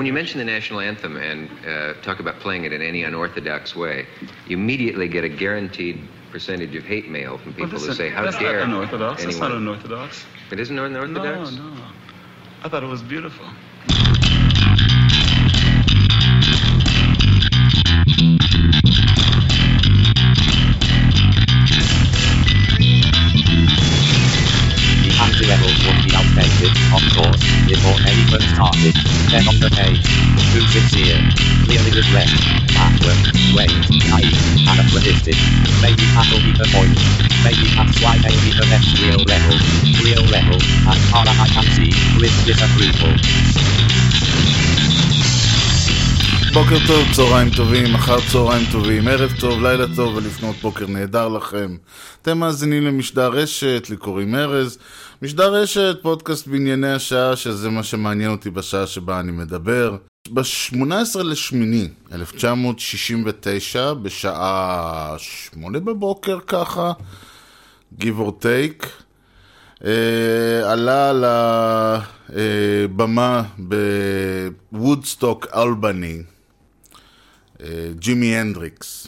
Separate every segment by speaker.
Speaker 1: when you mention the national anthem and uh, talk about playing it in any unorthodox way, you immediately get a guaranteed percentage of hate mail from people
Speaker 2: Well,
Speaker 1: who say, "How
Speaker 2: that's
Speaker 1: dare
Speaker 2: not unorthodox. That's not
Speaker 1: anyone?"
Speaker 2: unorthodox.
Speaker 1: It isn't unorthodox.
Speaker 2: No, no. I thought it was beautiful.
Speaker 3: 10 of the day. Who sits here? Clearly distressed. After, wait, night, and uplifted. Maybe that'll be the point. Maybe that's why they be the next real level. Real level, as far as I can see, with disapproval.
Speaker 4: בוקר טוב, צהריים טובים, אחר צהריים טובים, ערב טוב, לילה טוב ולפנות בוקר נהדר לכם. אתם מאזינים למשדר רשת, לי קוראים ארז, משדר רשת, פודקאסט בענייני השעה, שזה מה שמעניין אותי בשעה שבה אני מדבר. ב-18 לשמיני, 1969, בשעה 8 בבוקר ככה, give or take, אה, עלה על הבמה בוודסטוק אלבני, אה, ג'ימי הנדריקס.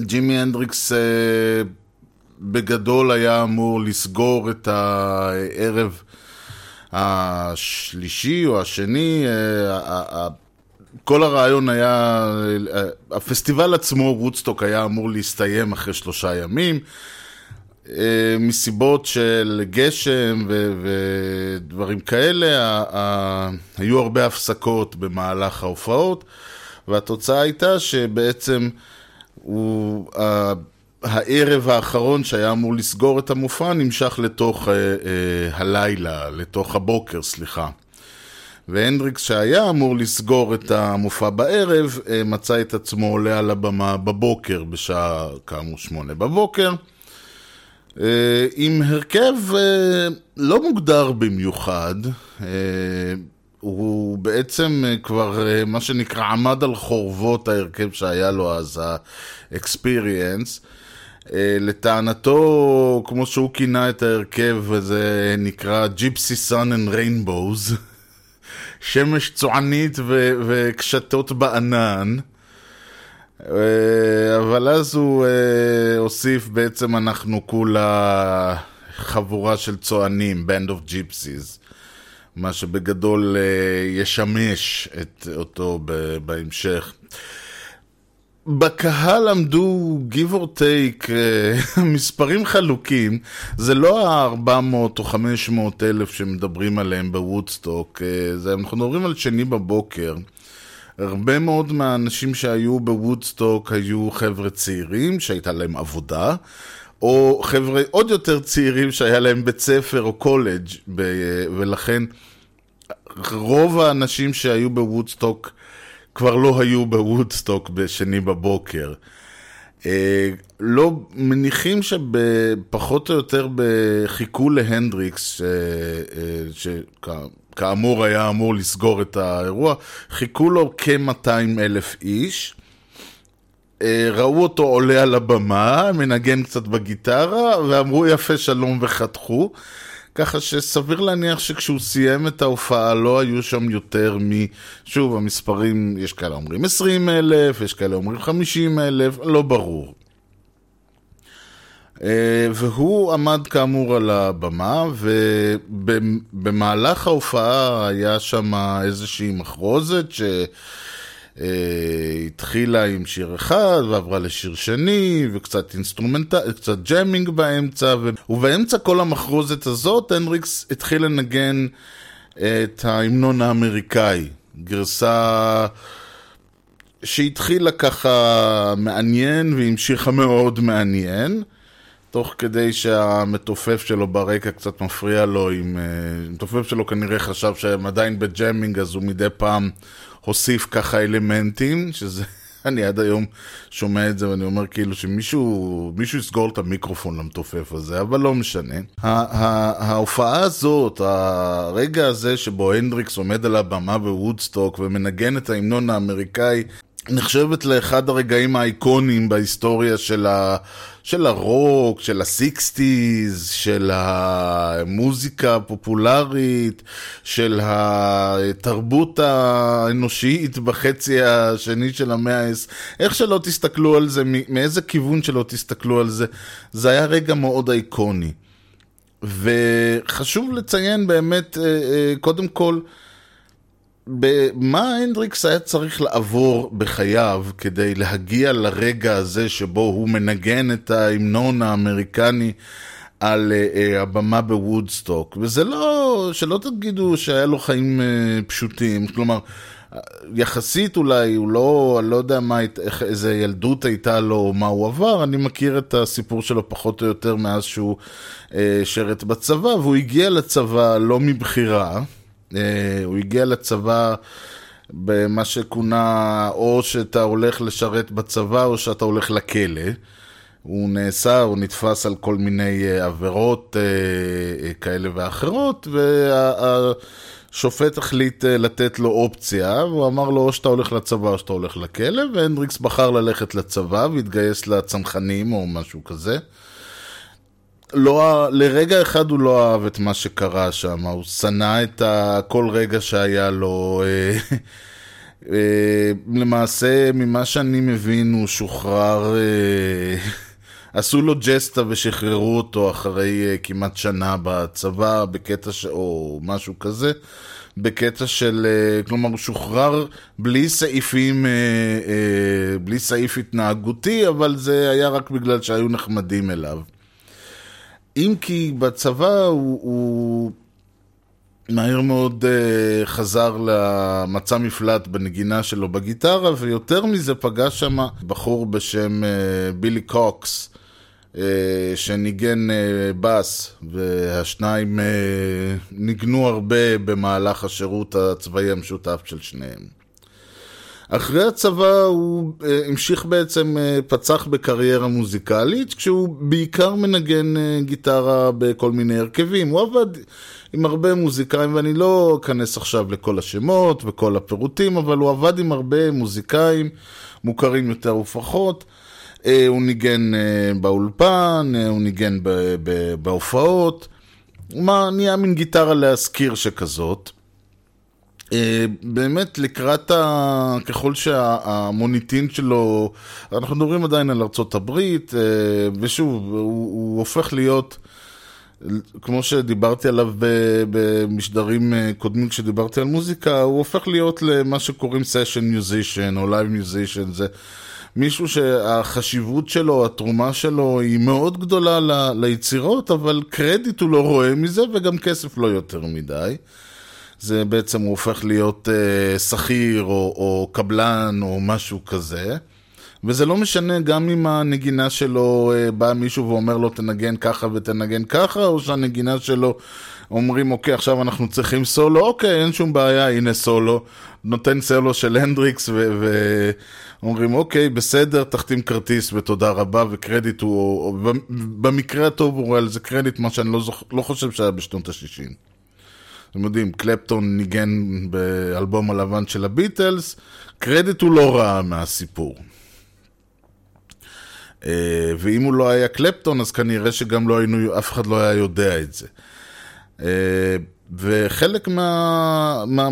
Speaker 4: ג'ימי הנדריקס אה, בגדול היה אמור לסגור את הערב השלישי או השני, אה, כל הרעיון היה, אה, הפסטיבל עצמו, וודסטוק, היה אמור להסתיים אחרי שלושה ימים. אה, מסיבות של גשם ו- ודברים כאלה, היו הרבה הפסקות במהלך ההופעות, והתוצאה הייתה שבעצם הוא, הערב האחרון שהיה אמור לסגור את המופע נמשך לתוך אה, אה, הלילה, לתוך הבוקר, סליחה. והנדריקס שהיה אמור לסגור את המופע בערב, אה, מצא את עצמו עולה על הבמה בבוקר, בשעה כאמור שמונה בבוקר. אה, עם הרכב אה, לא מוגדר במיוחד, אה, הוא בעצם אה, כבר אה, מה שנקרא עמד על חורבות ההרכב שהיה לו אז, ה-experience. אה, לטענתו, כמו שהוא כינה את ההרכב, זה נקרא Gypsy Sun and Rainbows, שמש צוענית ו- וקשתות בענן. אה, אבל אז הוא אה, הוסיף בעצם אנחנו כולה חבורה של צוענים, Band of Gypsies, מה שבגדול ישמש את אותו בהמשך. בקהל עמדו give or take אה, מספרים חלוקים, זה לא ה-400 או 500 אלף שמדברים עליהם בוודסטוק, אה, זה, אנחנו מדברים על שני בבוקר. הרבה מאוד מהאנשים שהיו בוודסטוק היו חבר'ה צעירים שהייתה להם עבודה, או חבר'ה עוד יותר צעירים שהיה להם בית ספר או קולג', ב- ולכן רוב האנשים שהיו בוודסטוק כבר לא היו בוודסטוק בשני בבוקר. אה, לא, מניחים שפחות או יותר חיכו להנדריקס, שכאמור היה אמור לסגור את האירוע, חיכו לו כ-200 אלף איש. אה, ראו אותו עולה על הבמה, מנגן קצת בגיטרה, ואמרו יפה שלום וחתכו. ככה שסביר להניח שכשהוא סיים את ההופעה לא היו שם יותר מ... שוב, המספרים, יש כאלה אומרים 20 אלף, יש כאלה אומרים 50 אלף, לא ברור. אה, והוא עמד כאמור על הבמה, ובמהלך ההופעה היה שם איזושהי מחרוזת ש... אה, התחילה עם שיר אחד ועברה לשיר שני וקצת אינסטרומנטל, קצת jamming באמצע ו... ובאמצע כל המחרוזת הזאת הנדריקס התחיל לנגן את ההמנון האמריקאי, גרסה שהתחילה ככה מעניין והמשיכה מאוד מעניין. תוך כדי שהמתופף שלו ברקע קצת מפריע לו עם... אה, המתופף שלו כנראה חשב שהם עדיין ב jamming אז הוא מדי פעם הוסיף ככה אלמנטים, שזה... אני עד היום שומע את זה ואני אומר כאילו שמישהו מישהו יסגור את המיקרופון למתופף הזה, אבל לא משנה. ההופעה הזאת, הרגע הזה שבו הנדריקס עומד על הבמה בוודסטוק ומנגן את ההמנון האמריקאי, נחשבת לאחד הרגעים האיקונים בהיסטוריה של, ה, של הרוק, של ה sixties, של המוזיקה הפופולרית, של התרבות האנושית בחצי השני של המאה ה-10. איך שלא תסתכלו על זה, מאיזה כיוון שלא תסתכלו על זה, זה היה רגע מאוד איקוני. וחשוב לציין באמת, אה, אה, קודם כל, מה הנדריקס היה צריך לעבור בחייו כדי להגיע לרגע הזה שבו הוא מנגן את ההמנון האמריקני על uh, הבמה בוודסטוק? וזה לא, שלא תגידו שהיה לו חיים uh, פשוטים, כלומר, יחסית אולי, הוא לא, אני לא יודע מה, איך, איזה ילדות הייתה לו, או מה הוא עבר, אני מכיר את הסיפור שלו פחות או יותר מאז שהוא uh, שרת בצבא, והוא הגיע לצבא לא מבחירה. אה, הוא הגיע לצבא במה שכונה או שאתה הולך לשרת בצבא או שאתה הולך לכלא. הוא נאסר, הוא נתפס על כל מיני אה, עבירות אה, כאלה ואחרות, והשופט החליט לתת לו אופציה, והוא אמר לו או שאתה הולך לצבא או שאתה הולך לכלא, והנדריקס בחר ללכת לצבא והתגייס לצנחנים או משהו כזה. לא, לרגע אחד הוא לא אהב את מה שקרה שם, הוא שנא את ה, כל רגע שהיה לו. אה, אה, למעשה, ממה שאני מבין, הוא שוחרר, אה, עשו לו ג'סטה ושחררו אותו אחרי כמעט שנה בצבא, בקטע ש... או משהו כזה. בקטע של, כלומר הוא שוחרר בלי סעיפים, בלי סעיף התנהגותי, אבל זה היה רק בגלל שהיו נחמדים אליו. אם כי בצבא הוא, הוא מהר מאוד uh, חזר למצע מפלט בנגינה שלו בגיטרה, ויותר מזה פגש שם בחור בשם uh, בילי קוקס, uh, שניגן בס, והשניים ניגנו הרבה במהלך השירות הצבאי המשותף של שניהם. אחרי הצבא הוא uh, המשיך בעצם, uh, פצח בקריירה מוזיקלית, כשהוא בעיקר מנגן uh, גיטרה בכל מיני הרכבים. הוא עבד עם הרבה מוזיקאים, ואני לא אכנס עכשיו לכל השמות וכל הפירוטים, אבל הוא עבד עם הרבה מוזיקאים, מוכרים יותר ופחות. הוא ניגן באולפן, הוא ניגן בהופעות. מה, נהיה מין גיטרה להשכיר שכזאת. אה, באמת לקראת ה... ככל שהמוניטין שלו, אנחנו מדברים עדיין על ארצות הברית, אה, ושוב, הוא, הוא הופך להיות, כמו שדיברתי עליו במשדרים אה, קודמים כשדיברתי על מוזיקה, הוא הופך להיות למה שקוראים session musician או live musician, זה מישהו שהחשיבות שלו, התרומה שלו היא מאוד גדולה ל... ליצירות, אבל קרדיט הוא לא רואה מזה וגם כסף לא יותר מדי. זה בעצם הוא הופך להיות אה, שכיר או, או קבלן או משהו כזה. וזה לא משנה גם אם הנגינה שלו אה, בא מישהו ואומר לו תנגן ככה ותנגן ככה, או שהנגינה שלו אומרים אוקיי עכשיו אנחנו צריכים סולו, אוקיי אין שום בעיה הנה סולו, נותן סולו של הנדריקס ואומרים אוקיי בסדר תחתים כרטיס ותודה רבה וקרדיט הוא, במקרה הטוב הוא רואה על זה קרדיט מה שאני לא, זוכ... לא חושב שהיה בשנות ה-60. אתם יודעים, קלפטון ניגן באלבום הלבן של הביטלס, קרדיט הוא לא רע מהסיפור. אה, ואם הוא לא היה קלפטון, אז כנראה שגם לא היינו, אף אחד לא היה יודע את זה. אה, וחלק מה... מה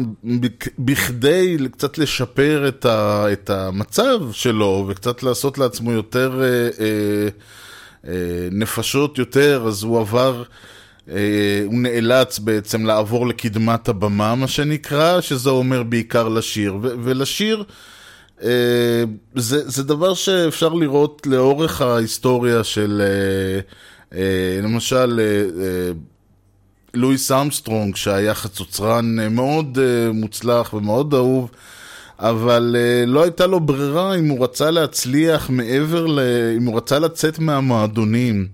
Speaker 4: בכדי קצת לשפר את, ה, את המצב שלו, וקצת לעשות לעצמו יותר אה, אה, אה, נפשות יותר, אז הוא עבר... אה, הוא נאלץ בעצם לעבור לקדמת הבמה, מה שנקרא, שזה אומר בעיקר לשיר. ולשיר, אה, זה, זה דבר שאפשר לראות לאורך ההיסטוריה של, אה, למשל, לואיס אמסטרונג, שהיה חצוצרן מאוד מוצלח ומאוד אהוב. אבל לא הייתה לו ברירה אם הוא רצה להצליח מעבר ל... אם הוא רצה לצאת מהמועדונים.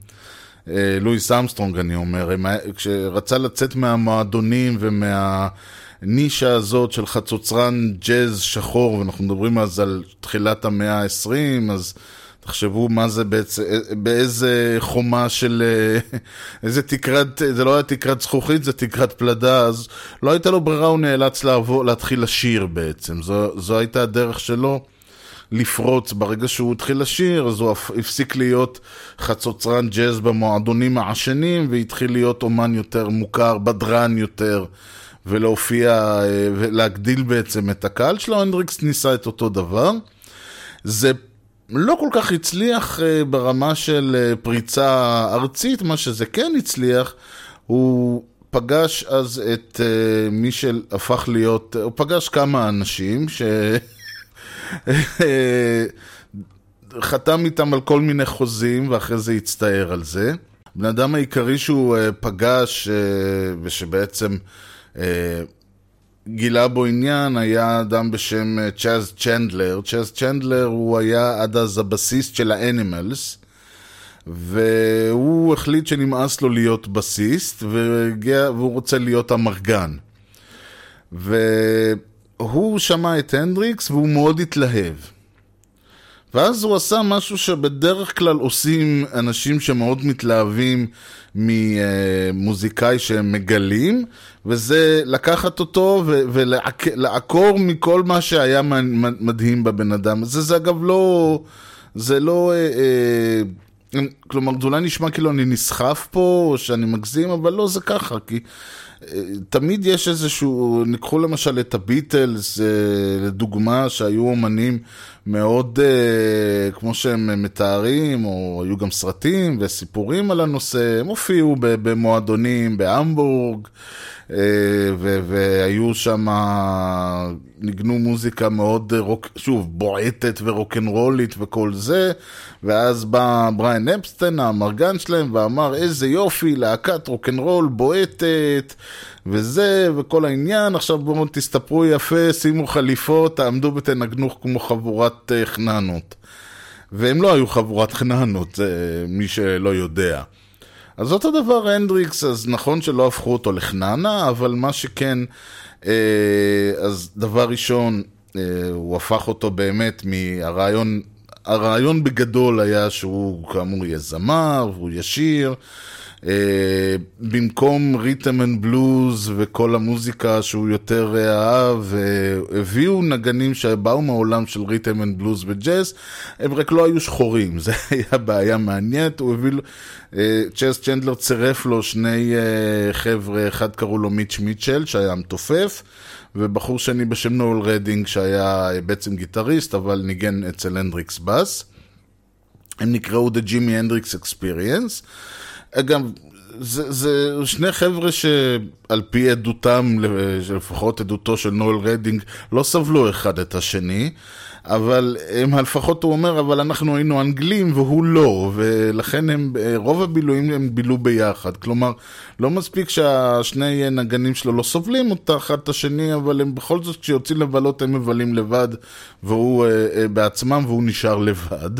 Speaker 4: אה, לואיס אמסטרונג, אני אומר, כשרצה לצאת מהמועדונים ומהנישה הזאת של חצוצרן ג'אז שחור, ואנחנו מדברים אז על תחילת המאה ה-20, אז תחשבו מה זה בעצם, באיזה חומה של, אה, איזה תקרת, זה לא היה תקרת זכוכית, זה תקרת פלדה, אז לא הייתה לו ברירה, הוא נאלץ לעבור, להתחיל לשיר בעצם, זו, זו הייתה הדרך שלו. לפרוץ. ברגע שהוא התחיל לשיר, אז הוא הפ- הפסיק להיות חצוצרן ג'אז במועדונים העשנים, והתחיל להיות אומן יותר מוכר, בדרן יותר, ולהופיע, אה, ולהגדיל בעצם את הקהל שלו. הנדריקס ניסה את אותו דבר. זה לא כל כך הצליח אה, ברמה של אה, פריצה ארצית, מה שזה כן הצליח, הוא פגש אז את מי שהפך להיות, הוא פגש כמה אנשים ש... חתם איתם על כל מיני חוזים ואחרי זה הצטער על זה. בן אדם העיקרי שהוא אה, פגש אה, ושבעצם אה, גילה בו עניין היה אדם בשם אה, צ'אז צ'נדלר. צ'אז צ'נדלר הוא היה עד אז הבסיסט של האנימלס, והוא החליט שנמאס לו להיות בסיסט, והגיע, והוא רוצה להיות אמרגן. והוא שמע את הנדריקס והוא מאוד התלהב. ואז הוא עשה משהו שבדרך כלל עושים אנשים שמאוד מתלהבים ממוזיקאי שהם מגלים, וזה לקחת אותו ולעקור מכל מה שהיה מדהים בבן אדם. זה, זה אגב לא... זה לא... כלומר, זה אולי נשמע כאילו אני נסחף פה, או שאני מגזים, אבל לא, זה ככה, כי אה, תמיד יש איזשהו, ניקחו למשל את הביטלס, אה, לדוגמה, שהיו אומנים מאוד, אה, כמו שהם מתארים, או היו גם סרטים וסיפורים על הנושא, הם הופיעו במועדונים בהמבורג, והיו שם, ניגנו מוזיקה מאוד, רוק, שוב, בועטת ורוקנרולית וכל זה, ואז בא בריין אפסטיין, האמרגן שלהם, ואמר, איזה יופי, להקת רוקנרול בועטת, וזה, וכל העניין, עכשיו בואו תסתפרו יפה, שימו חליפות, תעמדו ותנגנו כמו חבורת חננות. והם לא היו חבורת חננות, מי שלא יודע. אז אותו דבר הנדריקס, אז נכון שלא הפכו אותו לחננה, אבל מה שכן, אז דבר ראשון, הוא הפך אותו באמת מהרעיון, הרעיון בגדול היה שהוא כאמור יהיה זמר, והוא ישיר. אה, במקום rhythm and blues וכל המוזיקה שהוא יותר אהב, אה, הביאו נגנים שבאו מהעולם של rhythm and blues וג'אז, הם רק לא היו שחורים, זה היה בעיה מעניינת, הוא הביא, אה, צ'אז צ'נדלר צירף לו שני אה, חבר'ה, אחד קראו לו מיץ' מיטשל שהיה מתופף, ובחור שני בשם נואל רדינג שהיה בעצם גיטריסט, אבל ניגן אצל הנדריקס בס. הם נקראו The Jimi Hendrix Experience. אגב, זה, זה שני חבר'ה שעל פי עדותם, לפחות עדותו של נואל רדינג, לא סבלו אחד את השני, אבל הם, לפחות הוא אומר, אבל אנחנו היינו אנגלים והוא לא, ולכן הם, רוב הבילויים הם בילו ביחד. כלומר, לא מספיק שהשני נגנים שלו לא סובלים אותה אחד את השני, אבל הם בכל זאת, כשיוצאים לבלות הם מבלים לבד, והוא בעצמם והוא נשאר לבד.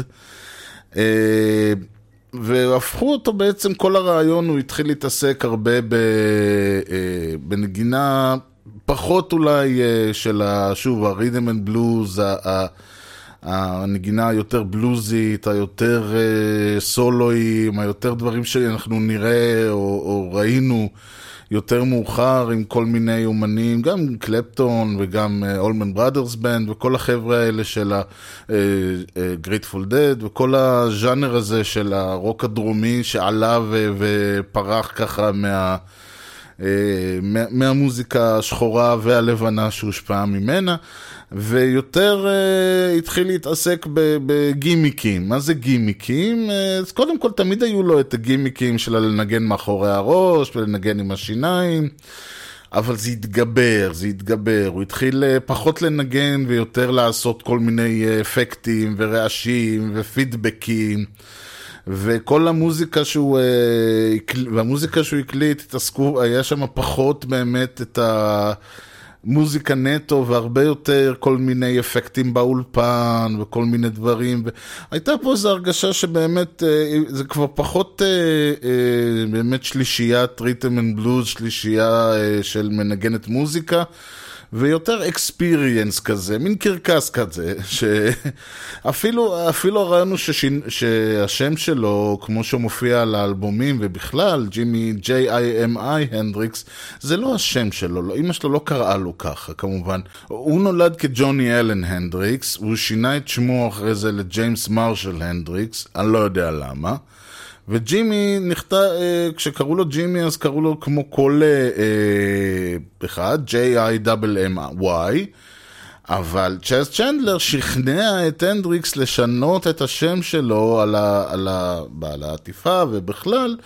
Speaker 4: והפכו אותו בעצם, כל הרעיון, הוא התחיל להתעסק הרבה ב, בנגינה פחות אולי של, ה, שוב, ה rhythm and blues, הנגינה היותר בלוזית, היותר סולואים, היותר דברים שאנחנו נראה או, או ראינו יותר מאוחר עם כל מיני אומנים, גם קלפטון וגם אולמן בראדרס בנד וכל החבר'ה האלה של ה-Grateful Dead וכל הז'אנר הזה של הרוק הדרומי שעלה ופרח ככה מה... מה, מהמוזיקה השחורה והלבנה שהושפעה ממנה, ויותר uh, התחיל להתעסק בגימיקים. מה זה גימיקים? אז קודם כל תמיד היו לו את הגימיקים של לנגן מאחורי הראש ולנגן עם השיניים. אבל זה התגבר, זה התגבר, הוא התחיל פחות לנגן ויותר לעשות כל מיני אפקטים ורעשים ופידבקים. וכל המוזיקה שהוא, והמוזיקה שהוא הקליט, התעסקו, היה שם פחות באמת את המוזיקה נטו והרבה יותר כל מיני אפקטים באולפן וכל מיני דברים. והייתה פה איזו הרגשה שבאמת זה כבר פחות באמת שלישיית rhythm and blues, שלישייה של מנגנת מוזיקה. ויותר experience כזה, מין קרקס כזה, שאפילו אפילו הרעיון הוא ש, שהשם שלו, כמו שהוא מופיע על האלבומים ובכלל, ג'ימי J.I.M.I. הנדריקס, זה לא השם שלו, לא, אמא שלו לא קראה לו ככה כמובן. הוא נולד כג'וני אלן הנדריקס, הוא שינה את שמו אחרי זה לג'יימס מרשל הנדריקס, אני לא יודע למה. וג'ימי נכתב, אה, כשקראו לו ג'ימי אז קראו לו כמו כל אה, אה, אחד, J-I-M-Y, אבל צ'אס צ'נדלר שכנע את הנדריקס לשנות את השם שלו על, ה, על, ה, על העטיפה ובכלל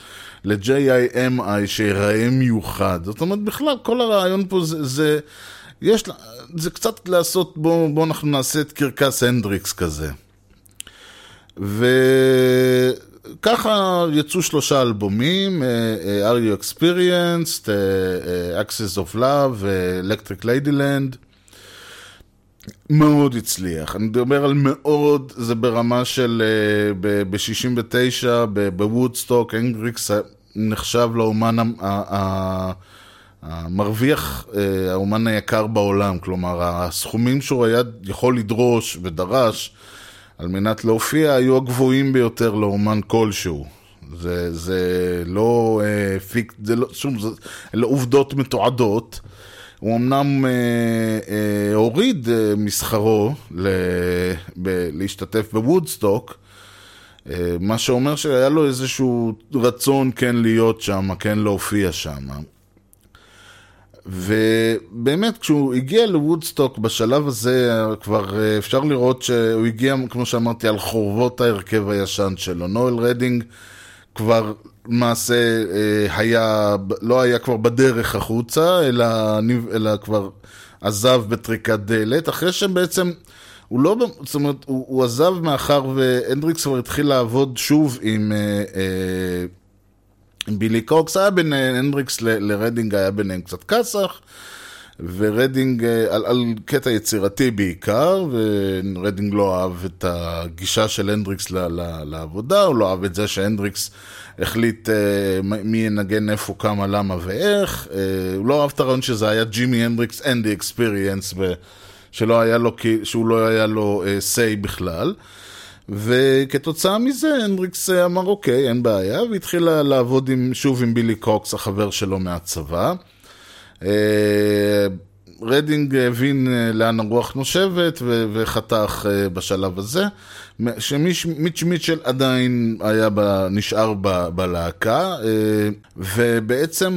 Speaker 4: ל-J-I-M-I שיראה מיוחד. זאת אומרת, בכלל כל הרעיון פה זה, זה, יש, זה קצת לעשות, בואו בוא אנחנו נעשה את קרקס הנדריקס כזה. ו... ככה יצאו שלושה אלבומים, uh, uh, Are You Experienced, uh, Access of Love, uh, Electric Ladyland. מאוד הצליח, אני מדבר על מאוד, זה ברמה של uh, ב-69, בוודסטוק, הנדריקס נחשב לאומן המרוויח, האומן היקר בעולם, כלומר הסכומים שהוא היה יכול לדרוש ודרש על מנת להופיע היו הגבוהים ביותר לאומן כלשהו. זה, זה לא אה, פיק, זה לא, שום, זה, אלה עובדות מתועדות. הוא אמנם אה, אה, הוריד אה, משכרו ל, ב, להשתתף בוודסטוק, אה, מה שאומר שהיה לו איזשהו רצון כן להיות שם, כן להופיע שם. ובאמת, כשהוא הגיע לוודסטוק בשלב הזה, כבר אה, אפשר לראות שהוא הגיע, כמו שאמרתי, על חורבות ההרכב הישן שלו. נואל רדינג כבר למעשה אה, היה, לא היה כבר בדרך החוצה, אלא, אלא כבר עזב בטריקת דלת, אחרי שבעצם... הוא לא, זאת אומרת, הוא, הוא עזב מאחר והנדריקס כבר התחיל לעבוד שוב עם אה, אה, בילי קוקס היה בין הנדריקס לרדינג היה ביניהם קצת כסח, ורדינג אה, על, על קטע יצירתי בעיקר, ורדינג לא אהב את הגישה של הנדריקס ל, ל, לעבודה, הוא לא אהב את זה שהנדריקס החליט uh, מי ינגן איפה, כמה, למה ואיך, uh, הוא לא אהב את הרעיון שזה היה ג'ימי הנדריקס and the Experience, שלא היה לו, שהוא לא היה לו uh, say בכלל. וכתוצאה מזה הנדריקס אמר אוקיי, אין בעיה, והתחיל לעבוד עם, שוב עם בילי קוקס, החבר שלו מהצבא. אה, רדינג הבין אה, לאן הרוח נושבת וחתך אה, בשלב הזה, שמיץ' מיטשל עדיין היה ב, נשאר ב, בלהקה, ובעצם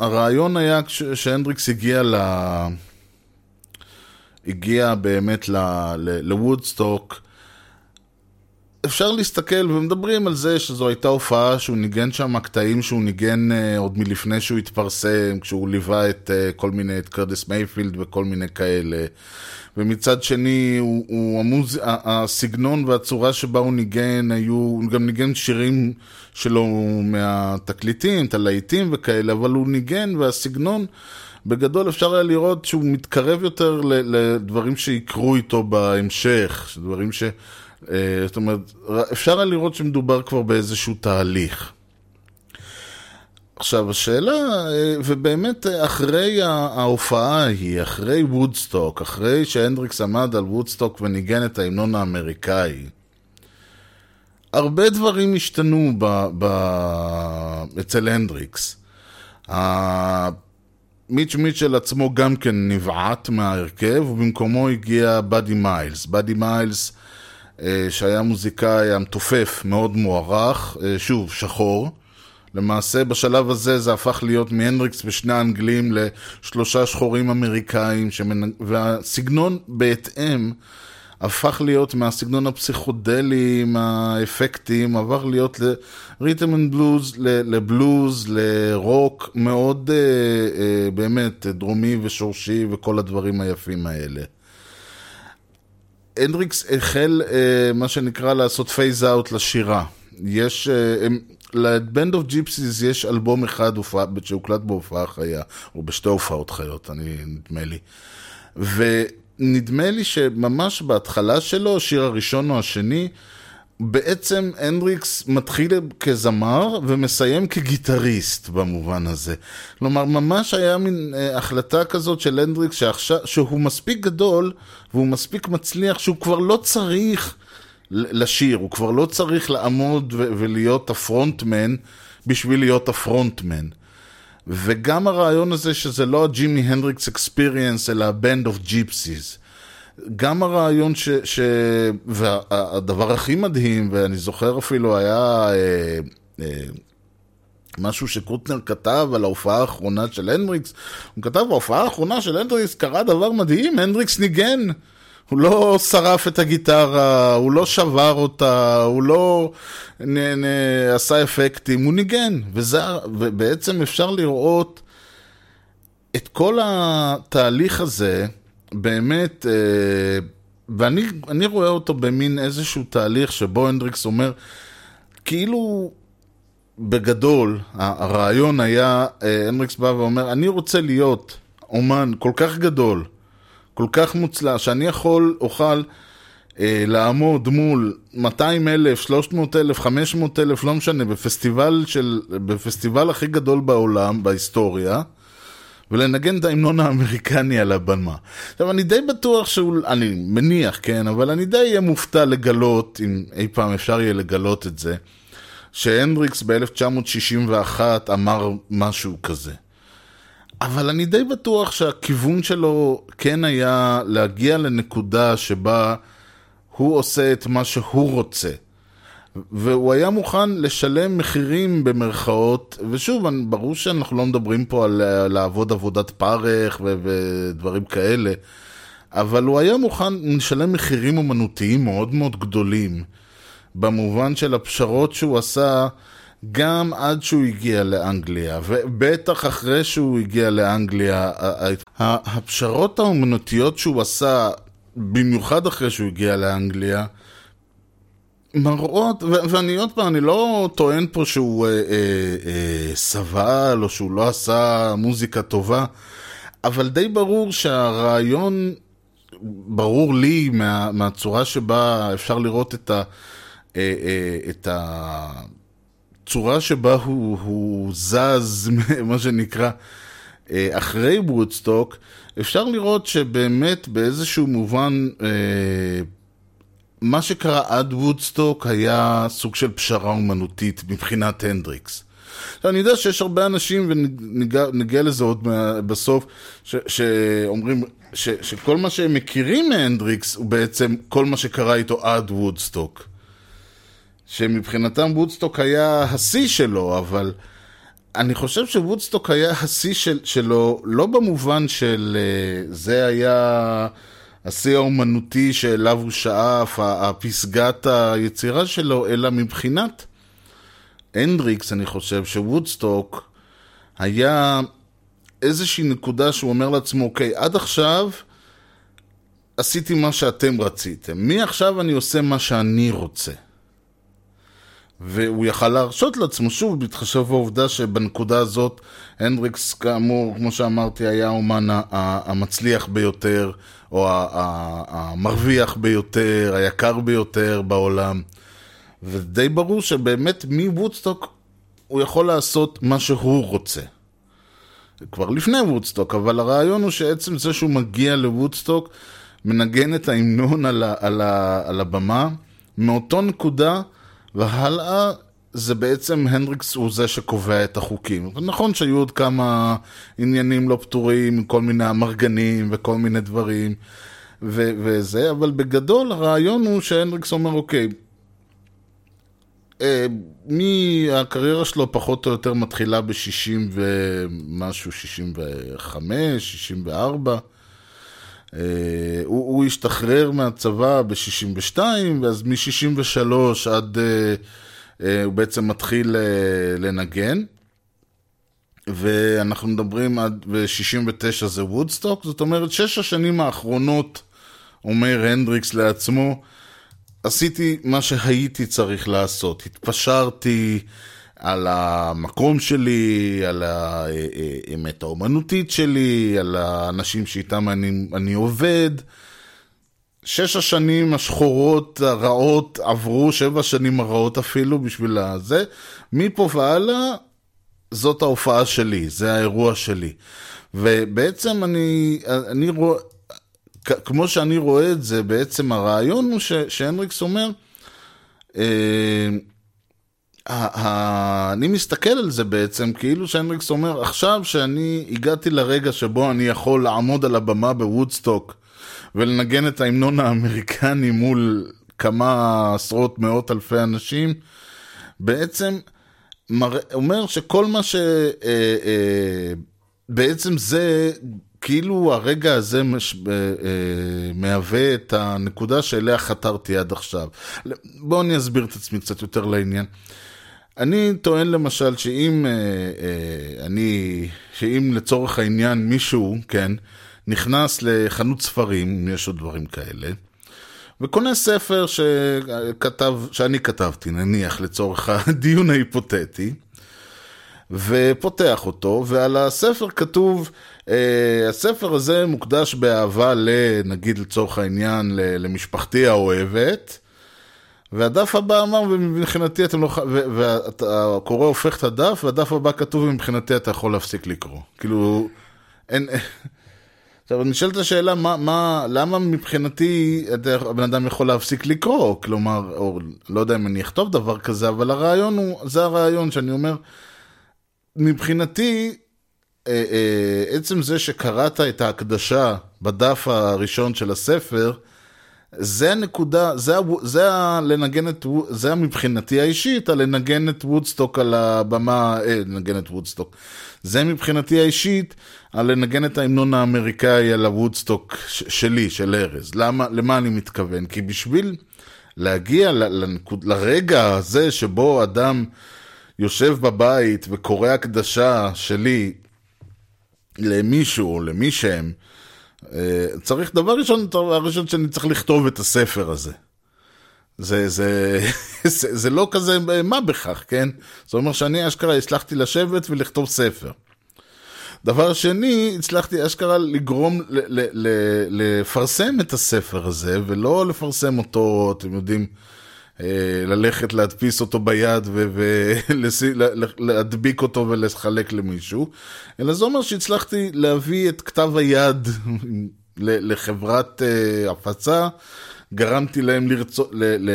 Speaker 4: הרעיון היה שהנדריקס הגיע ל... הגיע באמת לוודסטוק, אפשר להסתכל, ומדברים על זה שזו הייתה הופעה שהוא ניגן שם קטעים שהוא ניגן uh, עוד מלפני שהוא התפרסם, כשהוא ליווה את uh, כל מיני, את קרטיס מייפילד וכל מיני כאלה. ומצד שני, הוא, הוא המוז... הסגנון והצורה שבה הוא ניגן, היו, הוא גם ניגן שירים שלו מהתקליטים, את הלהיטים וכאלה, אבל הוא ניגן והסגנון... בגדול אפשר היה לראות שהוא מתקרב יותר לדברים שיקרו איתו בהמשך, דברים ש... אה, זאת אומרת, אפשר היה לראות שמדובר כבר באיזשהו תהליך. עכשיו השאלה, אה, ובאמת אה, אחרי ההופעה ההיא, אחרי וודסטוק, אחרי שהנדריקס עמד על וודסטוק וניגן את ההמנון האמריקאי, הרבה דברים השתנו ב, ב, אצל הנדריקס. מיץ' מיטשל עצמו גם כן נבעט מההרכב, ובמקומו הגיע באדי מיילס. באדי מיילס אה, שהיה מוזיקאי המתופף, מאוד מוערך, אה, שוב, שחור. למעשה בשלב הזה זה הפך להיות מהנדריקס ושני האנגלים לשלושה שחורים אמריקאים, שמנ... והסגנון בהתאם הפך להיות מהסגנון הפסיכודלי, עם האפקטים, עבר להיות ל rhythm and blues, לבלוז, לרוק, מאוד אה, באמת דרומי ושורשי וכל הדברים היפים האלה. הנדריקס החל, אה, מה שנקרא, לעשות phase out לשירה. יש, אה, ל Band of Gypsies יש אלבום אחד שהוקלט בהופעה חיה, או בשתי הופעות חיות, אני, נדמה לי. ונדמה לי שממש בהתחלה שלו, השיר הראשון או השני, בעצם הנדריקס מתחיל כזמר ומסיים כגיטריסט במובן הזה. כלומר, ממש היה מין אה, החלטה כזאת של הנדריקס שעכשיו, שהוא מספיק גדול והוא מספיק מצליח שהוא כבר לא צריך לשיר, הוא כבר לא צריך לעמוד ולהיות הפרונטמן בשביל להיות הפרונטמן. וגם הרעיון הזה שזה לא הג'ימי הנדריקס Experience אלא ה-Band of Gypsies. גם הרעיון ש... ש... והדבר הכי מדהים, ואני זוכר אפילו היה אה, אה, משהו שקוטנר כתב על ההופעה האחרונה של הנדריקס, הוא כתב בהופעה האחרונה של הנדריקס קרה דבר מדהים, הנדריקס ניגן. הוא לא שרף את הגיטרה, הוא לא שבר אותה, הוא לא נ, נ, עשה אפקטים, הוא ניגן. וזה, ובעצם אפשר לראות את כל התהליך הזה, באמת, אה, ואני אני רואה אותו במין איזשהו תהליך שבו הנדריקס אומר, כאילו בגדול, הרעיון היה, אה, הנדריקס בא ואומר, אני רוצה להיות אומן כל כך גדול, כל כך מוצלח, שאני יכול, אוכל אה, לעמוד מול 200 אלף, 300 אלף, 500 אלף, לא משנה, בפסטיבל, של, בפסטיבל הכי גדול בעולם, בהיסטוריה, ולנגן את ההמנון האמריקני על הבמה. עכשיו, אני די בטוח שהוא, אני מניח, כן, אבל אני די אהיה מופתע לגלות, אם אי פעם אפשר יהיה לגלות את זה, שהנדריקס ב-1961 אמר משהו כזה. אבל אני די בטוח שהכיוון שלו כן היה להגיע לנקודה שבה הוא עושה את מה שהוא רוצה. והוא היה מוכן לשלם מחירים במרכאות, ושוב, ברור שאנחנו לא מדברים פה על לעבוד עבודת פרך ו- ודברים כאלה, אבל הוא היה מוכן לשלם מחירים אומנותיים מאוד מאוד גדולים, במובן של הפשרות שהוא עשה גם עד שהוא הגיע לאנגליה, ובטח אחרי שהוא הגיע לאנגליה, הפשרות האומנותיות שהוא עשה, במיוחד אחרי שהוא הגיע לאנגליה, מראות, ו- ואני עוד פעם, אני לא טוען פה שהוא אה, אה, אה, סבל או שהוא לא עשה מוזיקה טובה, אבל די ברור שהרעיון, ברור לי מה, מהצורה שבה אפשר לראות את ה... אה, אה, את הצורה שבה הוא, הוא זז, מה שנקרא, אה, אחרי וודסטוק, אפשר לראות שבאמת באיזשהו מובן אה, מה שקרה עד וודסטוק היה סוג של פשרה אומנותית מבחינת הנדריקס. אני יודע שיש הרבה אנשים, ונגיע לזה עוד בסוף, שאומרים שכל מה שהם מכירים מהנדריקס הוא בעצם כל מה שקרה איתו עד וודסטוק. שמבחינתם וודסטוק היה השיא שלו, אבל אני חושב שוודסטוק היה השיא של, שלו לא במובן של אה, זה היה השיא האומנותי שאליו הוא שאף, הפסגת היצירה שלו, אלא מבחינת הנדריקס, אני חושב שוודסטוק היה איזושהי נקודה שהוא אומר לעצמו, אוקיי, עד עכשיו עשיתי מה שאתם רציתם, מעכשיו אני עושה מה שאני רוצה. והוא יכל להרשות לעצמו, שוב, בהתחשב בעובדה שבנקודה הזאת הנדריקס, כאמור, כמו שאמרתי, היה האומן המצליח ביותר, או המרוויח ביותר, היקר ביותר בעולם. ודי ברור שבאמת מוודסטוק הוא יכול לעשות מה שהוא רוצה. כבר לפני וודסטוק, אבל הרעיון הוא שעצם זה שהוא מגיע לוודסטוק, מנגן את ההמנון על, ה, על, ה, על הבמה, מאותו נקודה והלאה זה בעצם הנדריקס הוא זה שקובע את החוקים. נכון שהיו עוד כמה עניינים לא פתורים, כל מיני אמרגנים וכל מיני דברים ו- וזה, אבל בגדול הרעיון הוא שהנדריקס אומר אוקיי, אה, מהקריירה שלו פחות או יותר מתחילה ב-60 ומשהו, 65, 64. Uh, הוא, הוא השתחרר מהצבא ב-62, ואז מ-63 עד... Uh, uh, הוא בעצם מתחיל לנגן. ואנחנו מדברים עד... ב-69 זה וודסטוק, זאת אומרת, שש השנים האחרונות, אומר הנדריקס לעצמו, עשיתי מה שהייתי צריך לעשות. התפשרתי על המקום שלי, על האמת האומנותית שלי, על האנשים שאיתם אני, אני עובד. שש השנים השחורות, הרעות, עברו, שבע שנים הרעות אפילו בשביל הזה. מפה והלאה, זאת ההופעה שלי, זה האירוע שלי. ובעצם אני, אני רואה, כמו שאני רואה את זה, בעצם הרעיון הוא ש, שהנריקס אומר, אה, אני מסתכל על זה בעצם, כאילו שהנריקס אומר, עכשיו שאני הגעתי לרגע שבו אני יכול לעמוד על הבמה בוודסטוק ולנגן את ההמנון האמריקני מול כמה עשרות מאות אלפי אנשים, בעצם מראה, אומר שכל מה ש... אה, אה, בעצם זה, כאילו הרגע הזה מש, אה, אה, מהווה את הנקודה שאליה חתרתי עד עכשיו. בואו אני אסביר את עצמי קצת יותר לעניין. אני טוען למשל שאם אה, אה, אני, שאם לצורך העניין מישהו, כן, נכנס לחנות ספרים, אם יש עוד דברים כאלה, וקונה ספר שכתב, שאני כתבתי, נניח לצורך הדיון ההיפותטי, ופותח אותו, ועל הספר כתוב, אה, הספר הזה מוקדש באהבה ל... נגיד לצורך העניין, למשפחתי האוהבת, והדף הבא אמר, ומבחינתי אתם לא... ח- והקורא הופך את הדף, והדף הבא כתוב, ומבחינתי אתה יכול להפסיק לקרוא. כאילו, אין... עכשיו, נשאלת השאלה, מה, מה, למה מבחינתי הבן אדם יכול להפסיק לקרוא? כלומר, או לא יודע אם אני אכתוב דבר כזה, אבל הרעיון הוא, זה הרעיון שאני אומר, מבחינתי, אה, אה, עצם זה שקראת את ההקדשה בדף הראשון של הספר, זה הנקודה, זה, זה לנגן את, זה מבחינתי האישית, הלנגן את וודסטוק על הבמה, אה, לנגן את וודסטוק. זה מבחינתי האישית, הלנגן את ההמנון האמריקאי על הוודסטוק שלי, של ארז. למה, למה אני מתכוון? כי בשביל להגיע לנקוד, לרגע הזה שבו אדם יושב בבית וקורא הקדשה שלי למישהו או למי שהם, אה, צריך, דבר ראשון, דבר ראשון שאני צריך לכתוב את הספר הזה. זה, זה, זה, זה לא כזה מה בכך, כן? זאת אומרת שאני אשכרה הצלחתי לשבת ולכתוב ספר. דבר שני, הצלחתי אשכרה לגרום, ל, ל, ל, לפרסם את הספר הזה, ולא לפרסם אותו, אתם יודעים, אה, ללכת להדפיס אותו ביד ולהדביק אותו ולחלק למישהו, אלא זה אומר שהצלחתי להביא את כתב היד לחברת אה, הפצה, גרמתי להם לרצות, ל, ל,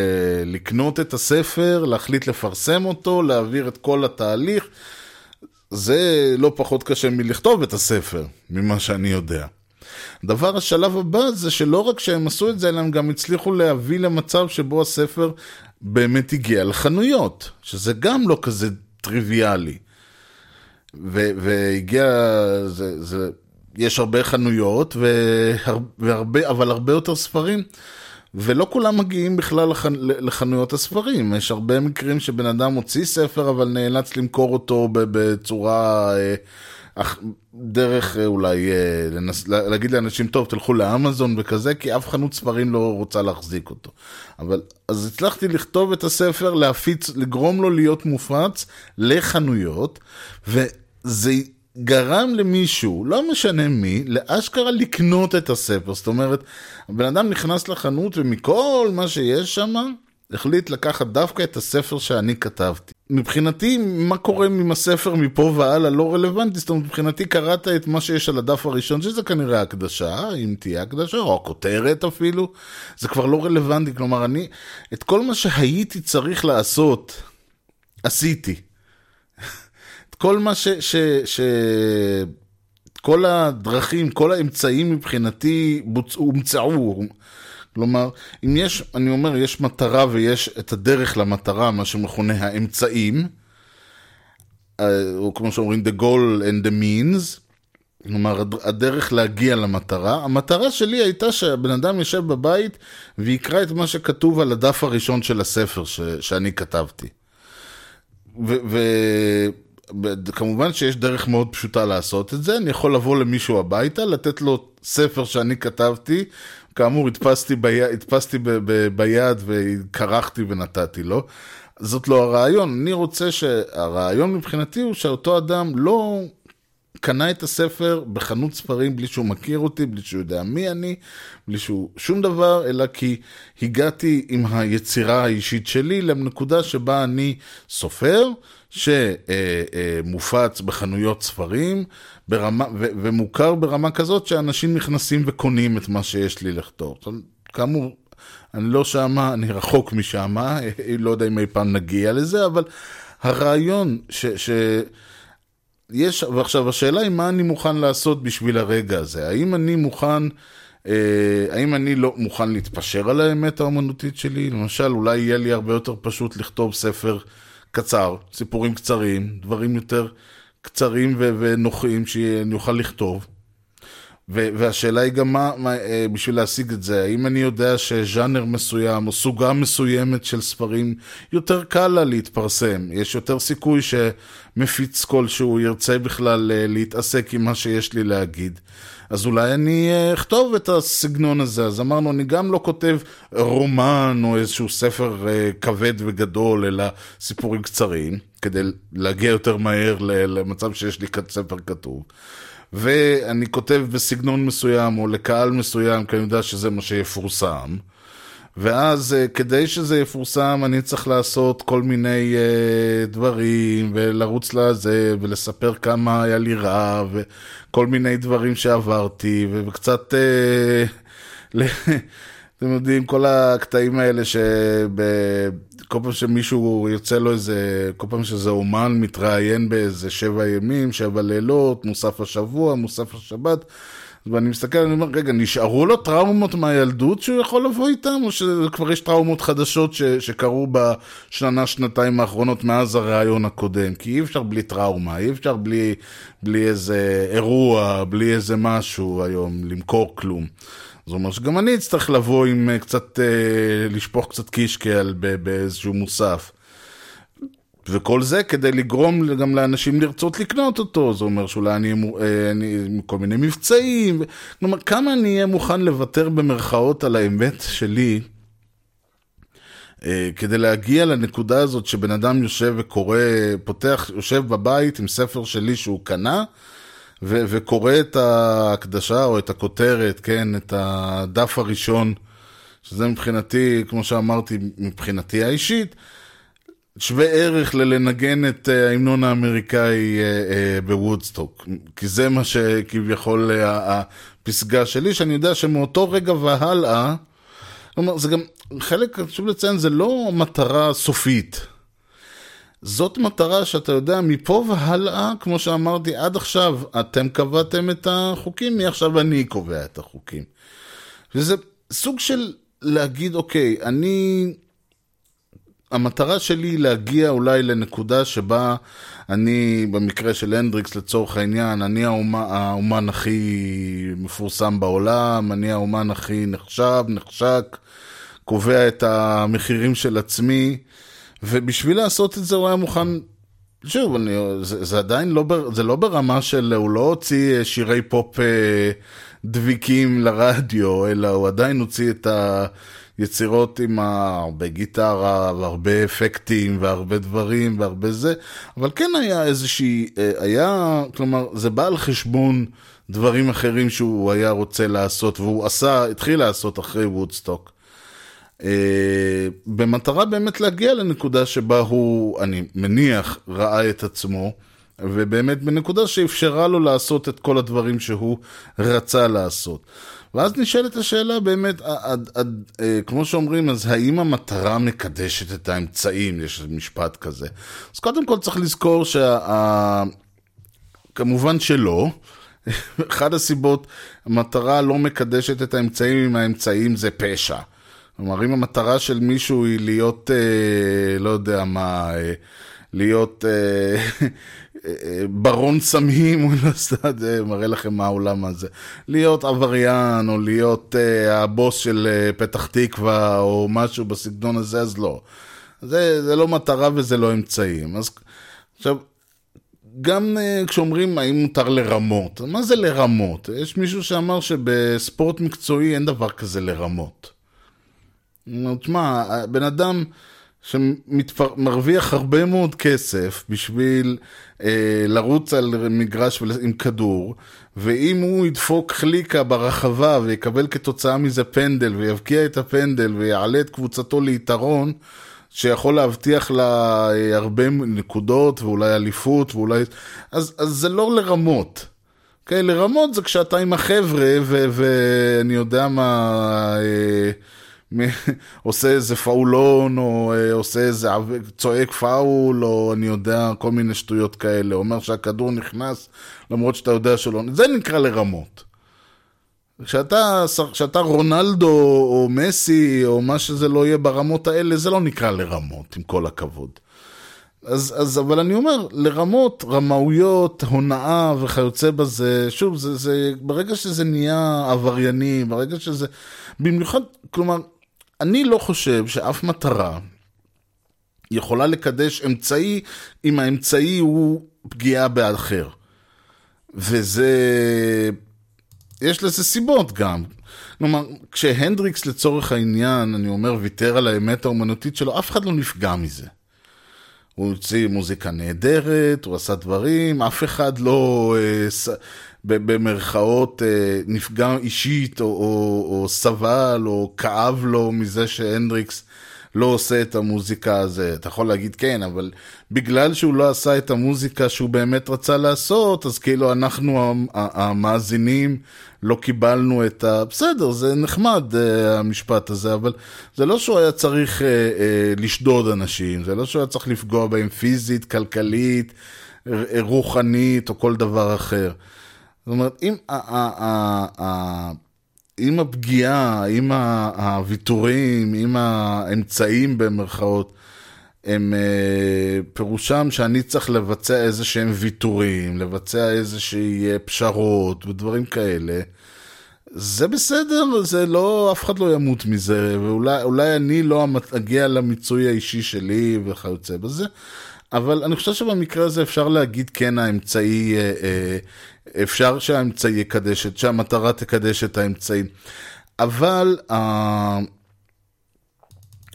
Speaker 4: לקנות את הספר, להחליט לפרסם אותו, להעביר את כל התהליך. זה לא פחות קשה מלכתוב את הספר, ממה שאני יודע. דבר השלב הבא זה שלא רק שהם עשו את זה, אלא הם גם הצליחו להביא למצב שבו הספר באמת הגיע לחנויות, שזה גם לא כזה טריוויאלי. ו- והגיע, זה, זה, יש הרבה חנויות, והר, והרבה, אבל הרבה יותר ספרים, ולא כולם מגיעים בכלל לחנ, לחנויות הספרים. יש הרבה מקרים שבן אדם הוציא ספר, אבל נאלץ למכור אותו בצורה... אך, דרך אה, אולי אה, לנס, להגיד לאנשים, טוב, תלכו לאמזון וכזה, כי אף חנות ספרים לא רוצה להחזיק אותו. אבל, אז הצלחתי לכתוב את הספר, להפיץ, לגרום לו להיות מופץ לחנויות, וזה גרם למישהו, לא משנה מי, לאשכרה לקנות את הספר. זאת אומרת, הבן אדם נכנס לחנות ומכל מה שיש שם, החליט לקחת דווקא את הספר שאני כתבתי. מבחינתי, מה קורה עם הספר מפה והלאה לא רלוונטי, זאת אומרת, מבחינתי קראת את מה שיש על הדף הראשון, שזה כנראה הקדשה, אם תהיה הקדשה, או הכותרת אפילו, זה כבר לא רלוונטי, כלומר, אני, את כל מה שהייתי צריך לעשות, עשיתי. את כל מה ש... ש, ש כל הדרכים, כל האמצעים מבחינתי בוצעו, הומצאו. כלומר, אם יש, אני אומר, יש מטרה ויש את הדרך למטרה, מה שמכונה האמצעים, אה, או כמו שאומרים, the goal and the means, כלומר, הדרך להגיע למטרה. המטרה שלי הייתה שהבן אדם יושב בבית ויקרא את מה שכתוב על הדף הראשון של הספר ש, שאני כתבתי. וכמובן שיש דרך מאוד פשוטה לעשות את זה, אני יכול לבוא למישהו הביתה, לתת לו ספר שאני כתבתי, כאמור, הדפסתי, בי... הדפסתי ב... ב... ביד וכרכתי ונתתי לו. זאת לא הרעיון. אני רוצה שהרעיון מבחינתי הוא שאותו אדם לא... קנה את הספר בחנות ספרים בלי שהוא מכיר אותי, בלי שהוא יודע מי אני, בלי שהוא שום דבר, אלא כי הגעתי עם היצירה האישית שלי לנקודה שבה אני סופר, שמופץ בחנויות ספרים, ברמה, ו- ומוכר ברמה כזאת שאנשים נכנסים וקונים את מה שיש לי לכתוב. כאמור, אני לא שמה, אני רחוק משמה, לא יודע אם אי פעם נגיע לזה, אבל הרעיון ש... ש... יש, ועכשיו השאלה היא מה אני מוכן לעשות בשביל הרגע הזה. האם אני מוכן, אה, האם אני לא מוכן להתפשר על האמת האומנותית שלי? למשל, אולי יהיה לי הרבה יותר פשוט לכתוב ספר קצר, סיפורים קצרים, דברים יותר קצרים ו- ונוחים שאני אוכל לכתוב. ו- והשאלה היא גם מה, מה, אה, בשביל להשיג את זה, האם אני יודע שז'אנר מסוים או סוגה מסוימת של ספרים יותר קל לה להתפרסם, יש יותר סיכוי שמפיץ כלשהו ירצה בכלל אה, להתעסק עם מה שיש לי להגיד. אז אולי אני אה, אכתוב את הסגנון הזה. אז אמרנו, אני גם לא כותב רומן או איזשהו ספר אה, כבד וגדול, אלא סיפורים קצרים, כדי להגיע יותר מהר למצב שיש לי ספר כתוב. ואני כותב בסגנון מסוים או לקהל מסוים, כי אני יודע שזה מה שיפורסם. ואז אה, כדי שזה יפורסם אני צריך לעשות כל מיני uh, דברים ולרוץ לזה ולספר כמה היה לי רע וכל מיני דברים שעברתי וקצת uh, אתם יודעים כל הקטעים האלה שכל פעם שמישהו יוצא לו איזה, כל פעם שזה אומן מתראיין באיזה שבע ימים, שבע לילות, מוסף השבוע, מוסף השבת. ואני מסתכל, אני אומר, רגע, נשארו לו טראומות מהילדות שהוא יכול לבוא איתם, או שכבר יש טראומות חדשות ש, שקרו בשנה, שנתיים האחרונות מאז הראיון הקודם? כי אי אפשר בלי טראומה, אי אפשר בלי, בלי איזה אירוע, בלי איזה משהו היום, למכור כלום. זאת אומרת שגם אני אצטרך לבוא עם אה, קצת, אה, לשפוך קצת קישקע באיזשהו מוסף. וכל זה כדי לגרום גם לאנשים לרצות לקנות אותו, זה אומר שאולי אני אהיה כל מיני מבצעים, כלומר כמה אני אהיה מוכן לוותר במרכאות על האמת שלי, כדי להגיע לנקודה הזאת שבן אדם יושב וקורא, פותח, יושב בבית עם ספר שלי שהוא קנה, ו- וקורא את ההקדשה או את הכותרת, כן, את הדף הראשון, שזה מבחינתי, כמו שאמרתי, מבחינתי האישית, שווה ערך ללנגן את ההמנון האמריקאי בוודסטוק, כי זה מה שכביכול הפסגה שלי, שאני יודע שמאותו רגע והלאה, כלומר, זה גם, חלק, חשוב לציין, זה לא מטרה סופית. זאת מטרה שאתה יודע, מפה והלאה, כמו שאמרתי, עד עכשיו אתם קבעתם את החוקים, מעכשיו אני קובע את החוקים. וזה סוג של להגיד, אוקיי, אני... המטרה שלי היא להגיע אולי לנקודה שבה אני, במקרה של הנדריקס לצורך העניין, אני האומן, האומן הכי מפורסם בעולם, אני האומן הכי נחשב, נחשק, קובע את המחירים של עצמי, ובשביל לעשות את זה הוא היה מוכן, שוב, אני, זה, זה עדיין לא, זה לא ברמה של, הוא לא הוציא שירי פופ דביקים לרדיו, אלא הוא עדיין הוציא את ה... יצירות עם הרבה גיטרה והרבה אפקטים והרבה דברים והרבה זה, אבל כן היה איזושהי, היה, כלומר, זה בא על חשבון דברים אחרים שהוא היה רוצה לעשות, והוא עשה, התחיל לעשות אחרי וודסטוק. במטרה באמת להגיע לנקודה שבה הוא, אני מניח, ראה את עצמו, ובאמת בנקודה שאפשרה לו לעשות את כל הדברים שהוא רצה לעשות. ואז נשאלת השאלה באמת, עד, עד, אה, כמו שאומרים, אז האם המטרה מקדשת את האמצעים? יש משפט כזה. אז קודם כל צריך לזכור שה... כמובן שלא. אחת הסיבות, המטרה לא מקדשת את האמצעים אם האמצעים זה פשע. כלומר, אם המטרה של מישהו היא להיות, אה, לא יודע מה, אה, להיות אה, ברון סמים, הוא לא יודע, זה מראה לכם מה העולם הזה. להיות עבריין, או להיות uh, הבוס של uh, פתח תקווה, או משהו בסגנון הזה, אז לא. זה, זה לא מטרה וזה לא אמצעים. אז עכשיו, גם uh, כשאומרים האם מותר לרמות, מה זה לרמות? יש מישהו שאמר שבספורט מקצועי אין דבר כזה לרמות. תשמע, בן אדם... שמרוויח הרבה מאוד כסף בשביל אה, לרוץ על מגרש ול- עם כדור, ואם הוא ידפוק חליקה ברחבה ויקבל כתוצאה מזה פנדל ויבקיע את הפנדל ויעלה את קבוצתו ליתרון, שיכול להבטיח לה אה, הרבה נקודות ואולי אליפות ואולי... אז, אז זה לא לרמות. אוקיי, לרמות זה כשאתה עם החבר'ה ואני יודע מה... אה, עושה איזה פאולון, או אה, עושה איזה צועק פאול, או אני יודע, כל מיני שטויות כאלה. אומר שהכדור נכנס, למרות שאתה יודע שלא... זה נקרא לרמות. כשאתה, כשאתה רונלדו, או מסי, או מה שזה לא יהיה ברמות האלה, זה לא נקרא לרמות, עם כל הכבוד. אז, אז, אבל אני אומר, לרמות, רמאויות, הונאה וכיוצא בזה, שוב, זה, זה, ברגע שזה נהיה עברייני, ברגע שזה, במיוחד, כלומר, אני לא חושב שאף מטרה יכולה לקדש אמצעי, אם האמצעי הוא פגיעה באחר. וזה, יש לזה סיבות גם. כלומר, כשהנדריקס לצורך העניין, אני אומר, ויתר על האמת האומנותית שלו, אף אחד לא נפגע מזה. הוא הוציא מוזיקה נהדרת, הוא עשה דברים, אף אחד לא, אה, ס, במרכאות, אה, נפגע אישית, או, או, או סבל, או כאב לו מזה שהנדריקס לא עושה את המוזיקה הזה. אתה יכול להגיד כן, אבל בגלל שהוא לא עשה את המוזיקה שהוא באמת רצה לעשות, אז כאילו אנחנו המאזינים לא קיבלנו את ה... בסדר, זה נחמד אה, המשפט הזה, אבל זה לא שהוא היה צריך אה, לשדוד אנשים, זה לא שהוא היה צריך לפגוע בהם פיזית, כלכלית, רוחנית או כל דבר אחר. זאת אומרת, אם ה- ה- ה- ה- עם הפגיעה, עם הוויתורים, עם האמצעים במרכאות, הם אה, פירושם שאני צריך לבצע איזה שהם ויתורים, לבצע איזה שהיא אה, פשרות ודברים כאלה. זה בסדר, זה לא, אף אחד לא ימות מזה, ואולי אולי אני לא אגיע למיצוי האישי שלי וכיוצא בזה, אבל אני חושב שבמקרה הזה אפשר להגיד כן האמצעי, אה, אה, אפשר שהאמצעי יקדש, שהמטרה תקדש את האמצעים. אבל אה,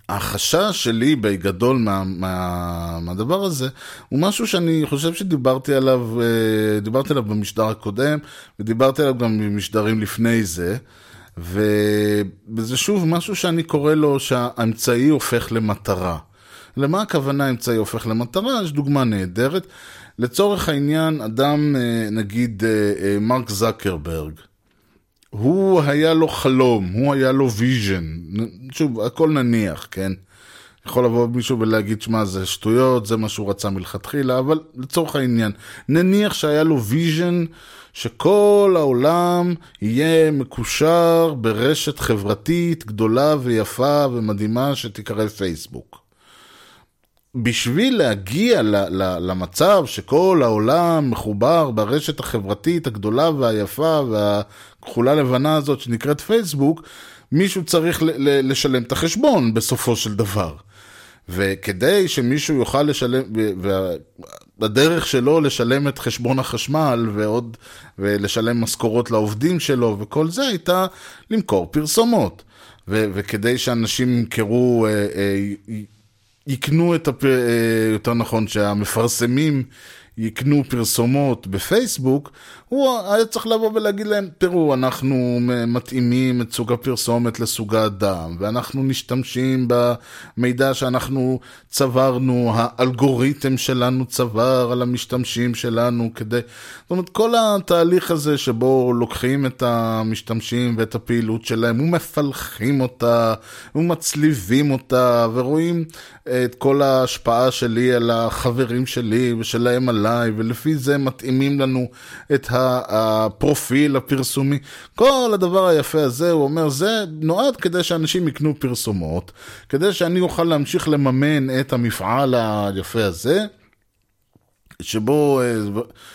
Speaker 4: החשש שלי בגדול מה, מה, מהדבר הזה הוא משהו שאני חושב שדיברתי עליו, אה, דיברתי עליו במשדר הקודם ודיברתי עליו גם במשדרים לפני זה וזה שוב משהו שאני קורא לו שהאמצעי הופך למטרה. למה הכוונה אמצעי הופך למטרה? יש דוגמה נהדרת. לצורך העניין, אדם, אה, נגיד אה, אה, מרק זקרברג, הוא היה לו חלום, הוא היה לו vision. שוב, הכל נניח, כן? יכול לבוא מישהו ולהגיד, שמע, זה שטויות, זה מה שהוא רצה מלכתחילה, אבל לצורך העניין, נניח שהיה לו vision שכל העולם יהיה מקושר ברשת חברתית גדולה ויפה ומדהימה שתיקרא פייסבוק. בשביל להגיע ל- ל- למצב שכל העולם מחובר ברשת החברתית הגדולה והיפה והכחולה לבנה הזאת שנקראת פייסבוק, מישהו צריך ל- ל- לשלם את החשבון בסופו של דבר. וכדי שמישהו יוכל לשלם, והדרך שלו לשלם את חשבון החשמל ועוד, ולשלם משכורות לעובדים שלו וכל זה הייתה למכור פרסומות. וכדי שאנשים ימכרו, אה, אה, יקנו את, הפ... אה, יותר נכון, שהמפרסמים יקנו פרסומות בפייסבוק, הוא היה צריך לבוא ולהגיד להם, תראו, אנחנו מתאימים את סוג הפרסומת לסוג האדם, ואנחנו משתמשים במידע שאנחנו צברנו, האלגוריתם שלנו צבר על המשתמשים שלנו כדי... זאת אומרת, כל התהליך הזה שבו לוקחים את המשתמשים ואת הפעילות שלהם, ומפלחים אותה, ומצליבים אותה, ורואים את כל ההשפעה שלי על החברים שלי ושלהם עליי, ולפי זה מתאימים לנו את הפרופיל הפרסומי. כל הדבר היפה הזה, הוא אומר, זה נועד כדי שאנשים יקנו פרסומות, כדי שאני אוכל להמשיך לממן את המפעל היפה הזה. שבו,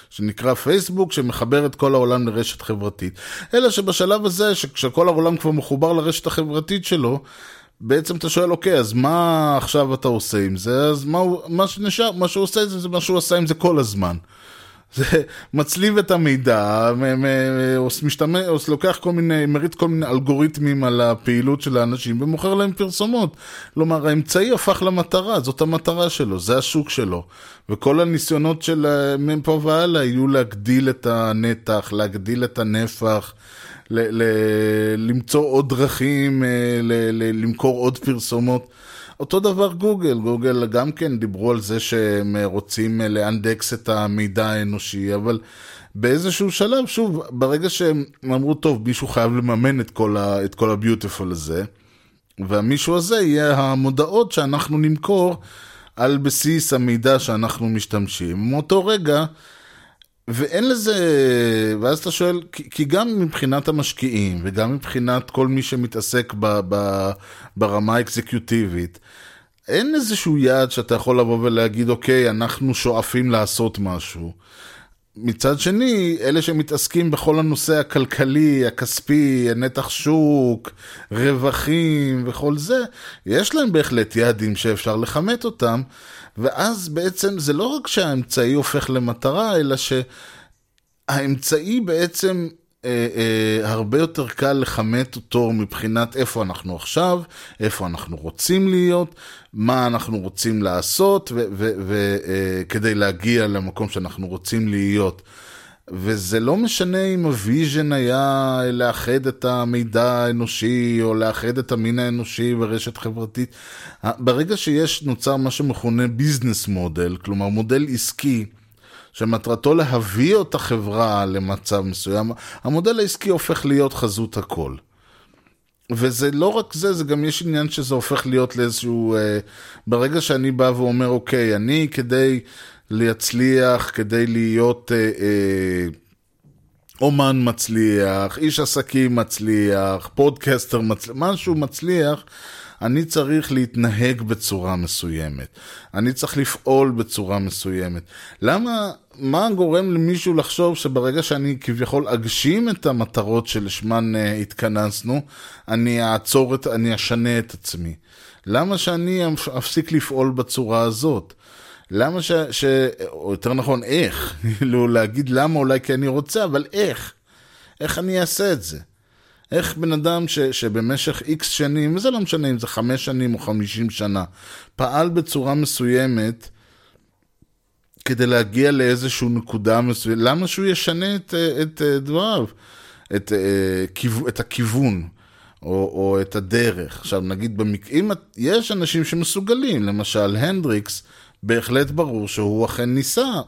Speaker 4: שנקרא פייסבוק, שמחבר את כל העולם לרשת חברתית. אלא שבשלב הזה, כשכל העולם כבר מחובר לרשת החברתית שלו, בעצם אתה שואל, אוקיי, אז מה עכשיו אתה עושה עם זה? אז מה, מה שנשאר, מה שהוא עושה זה, זה מה שהוא עשה עם זה כל הזמן. זה מצליב את המידע, משתמש, לוקח כל מיני, מריץ כל מיני אלגוריתמים על הפעילות של האנשים ומוכר להם פרסומות. כלומר, האמצעי הפך למטרה, זאת המטרה שלו, זה השוק שלו. וכל הניסיונות של אה, מפה והלאה יהיו להגדיל את הנתח, להגדיל את הנפח. ל- ל- למצוא עוד דרכים, אה, ל- ל- למכור עוד פרסומות. אותו דבר גוגל, גוגל גם כן דיברו על זה שהם אה, רוצים אה, לאנדקס את המידע האנושי, אבל באיזשהו שלב, שוב, ברגע שהם אמרו, טוב, מישהו חייב לממן את כל, ה- את הביוטיפול הזה, והמישהו הזה יהיה המודעות שאנחנו נמכור על בסיס המידע שאנחנו משתמשים. מאותו רגע, ואין לזה, ואז אתה שואל, כי, כי גם מבחינת המשקיעים וגם מבחינת כל מי שמתעסק ב, ב, ברמה האקזקיוטיבית, אין איזשהו יעד שאתה יכול לבוא ולהגיד, אוקיי, אנחנו שואפים לעשות משהו. מצד שני, אלה שמתעסקים בכל הנושא הכלכלי, הכספי, נתח שוק, רווחים וכל זה, יש להם בהחלט יעדים שאפשר לכמת אותם, ואז בעצם זה לא רק שהאמצעי הופך למטרה, אלא שהאמצעי בעצם אה, אה, הרבה יותר קל לכמת אותו מבחינת איפה אנחנו עכשיו, איפה אנחנו רוצים להיות, מה אנחנו רוצים לעשות, וכדי להגיע למקום שאנחנו רוצים להיות. וזה לא משנה אם ה vision היה לאחד את המידע האנושי, או לאחד את המין האנושי ברשת חברתית. ברגע שיש, נוצר מה שמכונה business model, כלומר מודל עסקי, שמטרתו להביא את החברה למצב מסוים, המודל העסקי הופך להיות חזות הכל. וזה לא רק זה, זה גם יש עניין שזה הופך להיות לאיזשהו... אה, ברגע שאני בא ואומר, אוקיי, אני כדי להצליח, כדי להיות אה, אה, אומן מצליח, איש עסקים מצליח, פודקסטר מצליח, משהו מצליח, אני צריך להתנהג בצורה מסוימת. אני צריך לפעול בצורה מסוימת. למה, מה גורם למישהו לחשוב שברגע שאני כביכול אגשים את המטרות שלשמן uh, התכנסנו, אני אעצור את, אני אשנה את עצמי? למה שאני אפסיק לפעול בצורה הזאת? למה ש... ש... או יותר נכון, איך? כאילו, להגיד למה אולי כי אני רוצה, אבל איך? איך אני אעשה את זה? איך בן אדם ש, שבמשך איקס שנים, וזה לא משנה אם זה חמש שנים או חמישים שנה, פעל בצורה מסוימת כדי להגיע לאיזושהי נקודה מסוימת, למה שהוא ישנה את, את דבריו, את, את הכיוון? או, או את הדרך. עכשיו נגיד, במק... אם יש אנשים שמסוגלים, למשל הנדריקס, בהחלט ברור שהוא אכן ניסה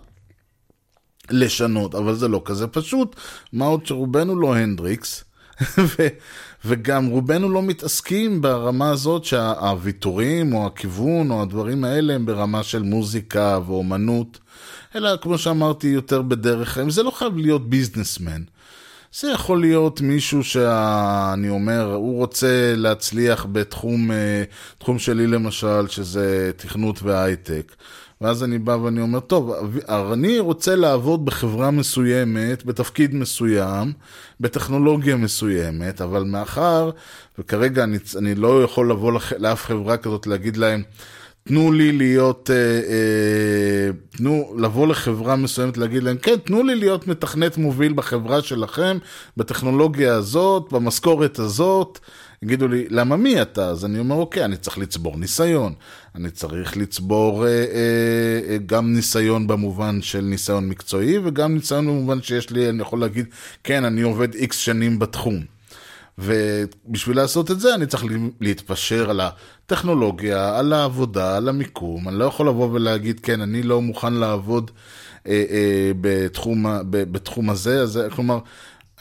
Speaker 4: לשנות, אבל זה לא כזה פשוט. מה עוד שרובנו לא הנדריקס, ו, וגם רובנו לא מתעסקים ברמה הזאת שהוויתורים או הכיוון או הדברים האלה הם ברמה של מוזיקה ואומנות, אלא כמו שאמרתי יותר בדרך זה לא חייב להיות ביזנסמן. זה יכול להיות מישהו שאני אומר, הוא רוצה להצליח בתחום תחום שלי למשל, שזה תכנות והייטק. ואז אני בא ואני אומר, טוב, אני רוצה לעבוד בחברה מסוימת, בתפקיד מסוים, בטכנולוגיה מסוימת, אבל מאחר, וכרגע אני, אני לא יכול לבוא לאף חברה כזאת להגיד להם, תנו לי להיות, אה, אה, תנו, לבוא לחברה מסוימת להגיד להם, כן, תנו לי להיות מתכנת מוביל בחברה שלכם, בטכנולוגיה הזאת, במשכורת הזאת. יגידו לי, למה מי אתה? אז אני אומר, אוקיי, אני צריך לצבור ניסיון. אני צריך לצבור אה, אה, גם ניסיון במובן של ניסיון מקצועי, וגם ניסיון במובן שיש לי, אני יכול להגיד, כן, אני עובד איקס שנים בתחום. ובשביל לעשות את זה אני צריך להתפשר על הטכנולוגיה, על העבודה, על המיקום. אני לא יכול לבוא ולהגיד, כן, אני לא מוכן לעבוד אה, אה, בתחום, ב, בתחום הזה. אז, כלומר,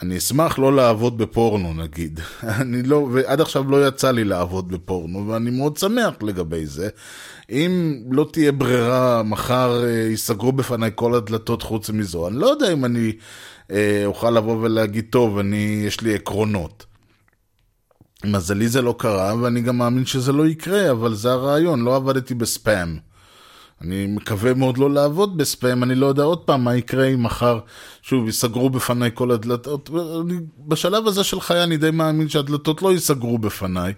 Speaker 4: אני אשמח לא לעבוד בפורנו נגיד. אני לא, ועד עכשיו לא יצא לי לעבוד בפורנו, ואני מאוד שמח לגבי זה. אם לא תהיה ברירה, מחר אה, ייסגרו בפניי כל הדלתות חוץ מזו, אני לא יודע אם אני אה, אוכל לבוא ולהגיד, טוב, אני, יש לי עקרונות. מזלי זה לא קרה, ואני גם מאמין שזה לא יקרה, אבל זה הרעיון, לא עבדתי בספאם. אני מקווה מאוד לא לעבוד בספאם, אני לא יודע עוד פעם מה יקרה אם מחר, שוב, ייסגרו בפניי כל הדלתות. אני, בשלב הזה של חיי אני די מאמין שהדלתות לא ייסגרו בפניי,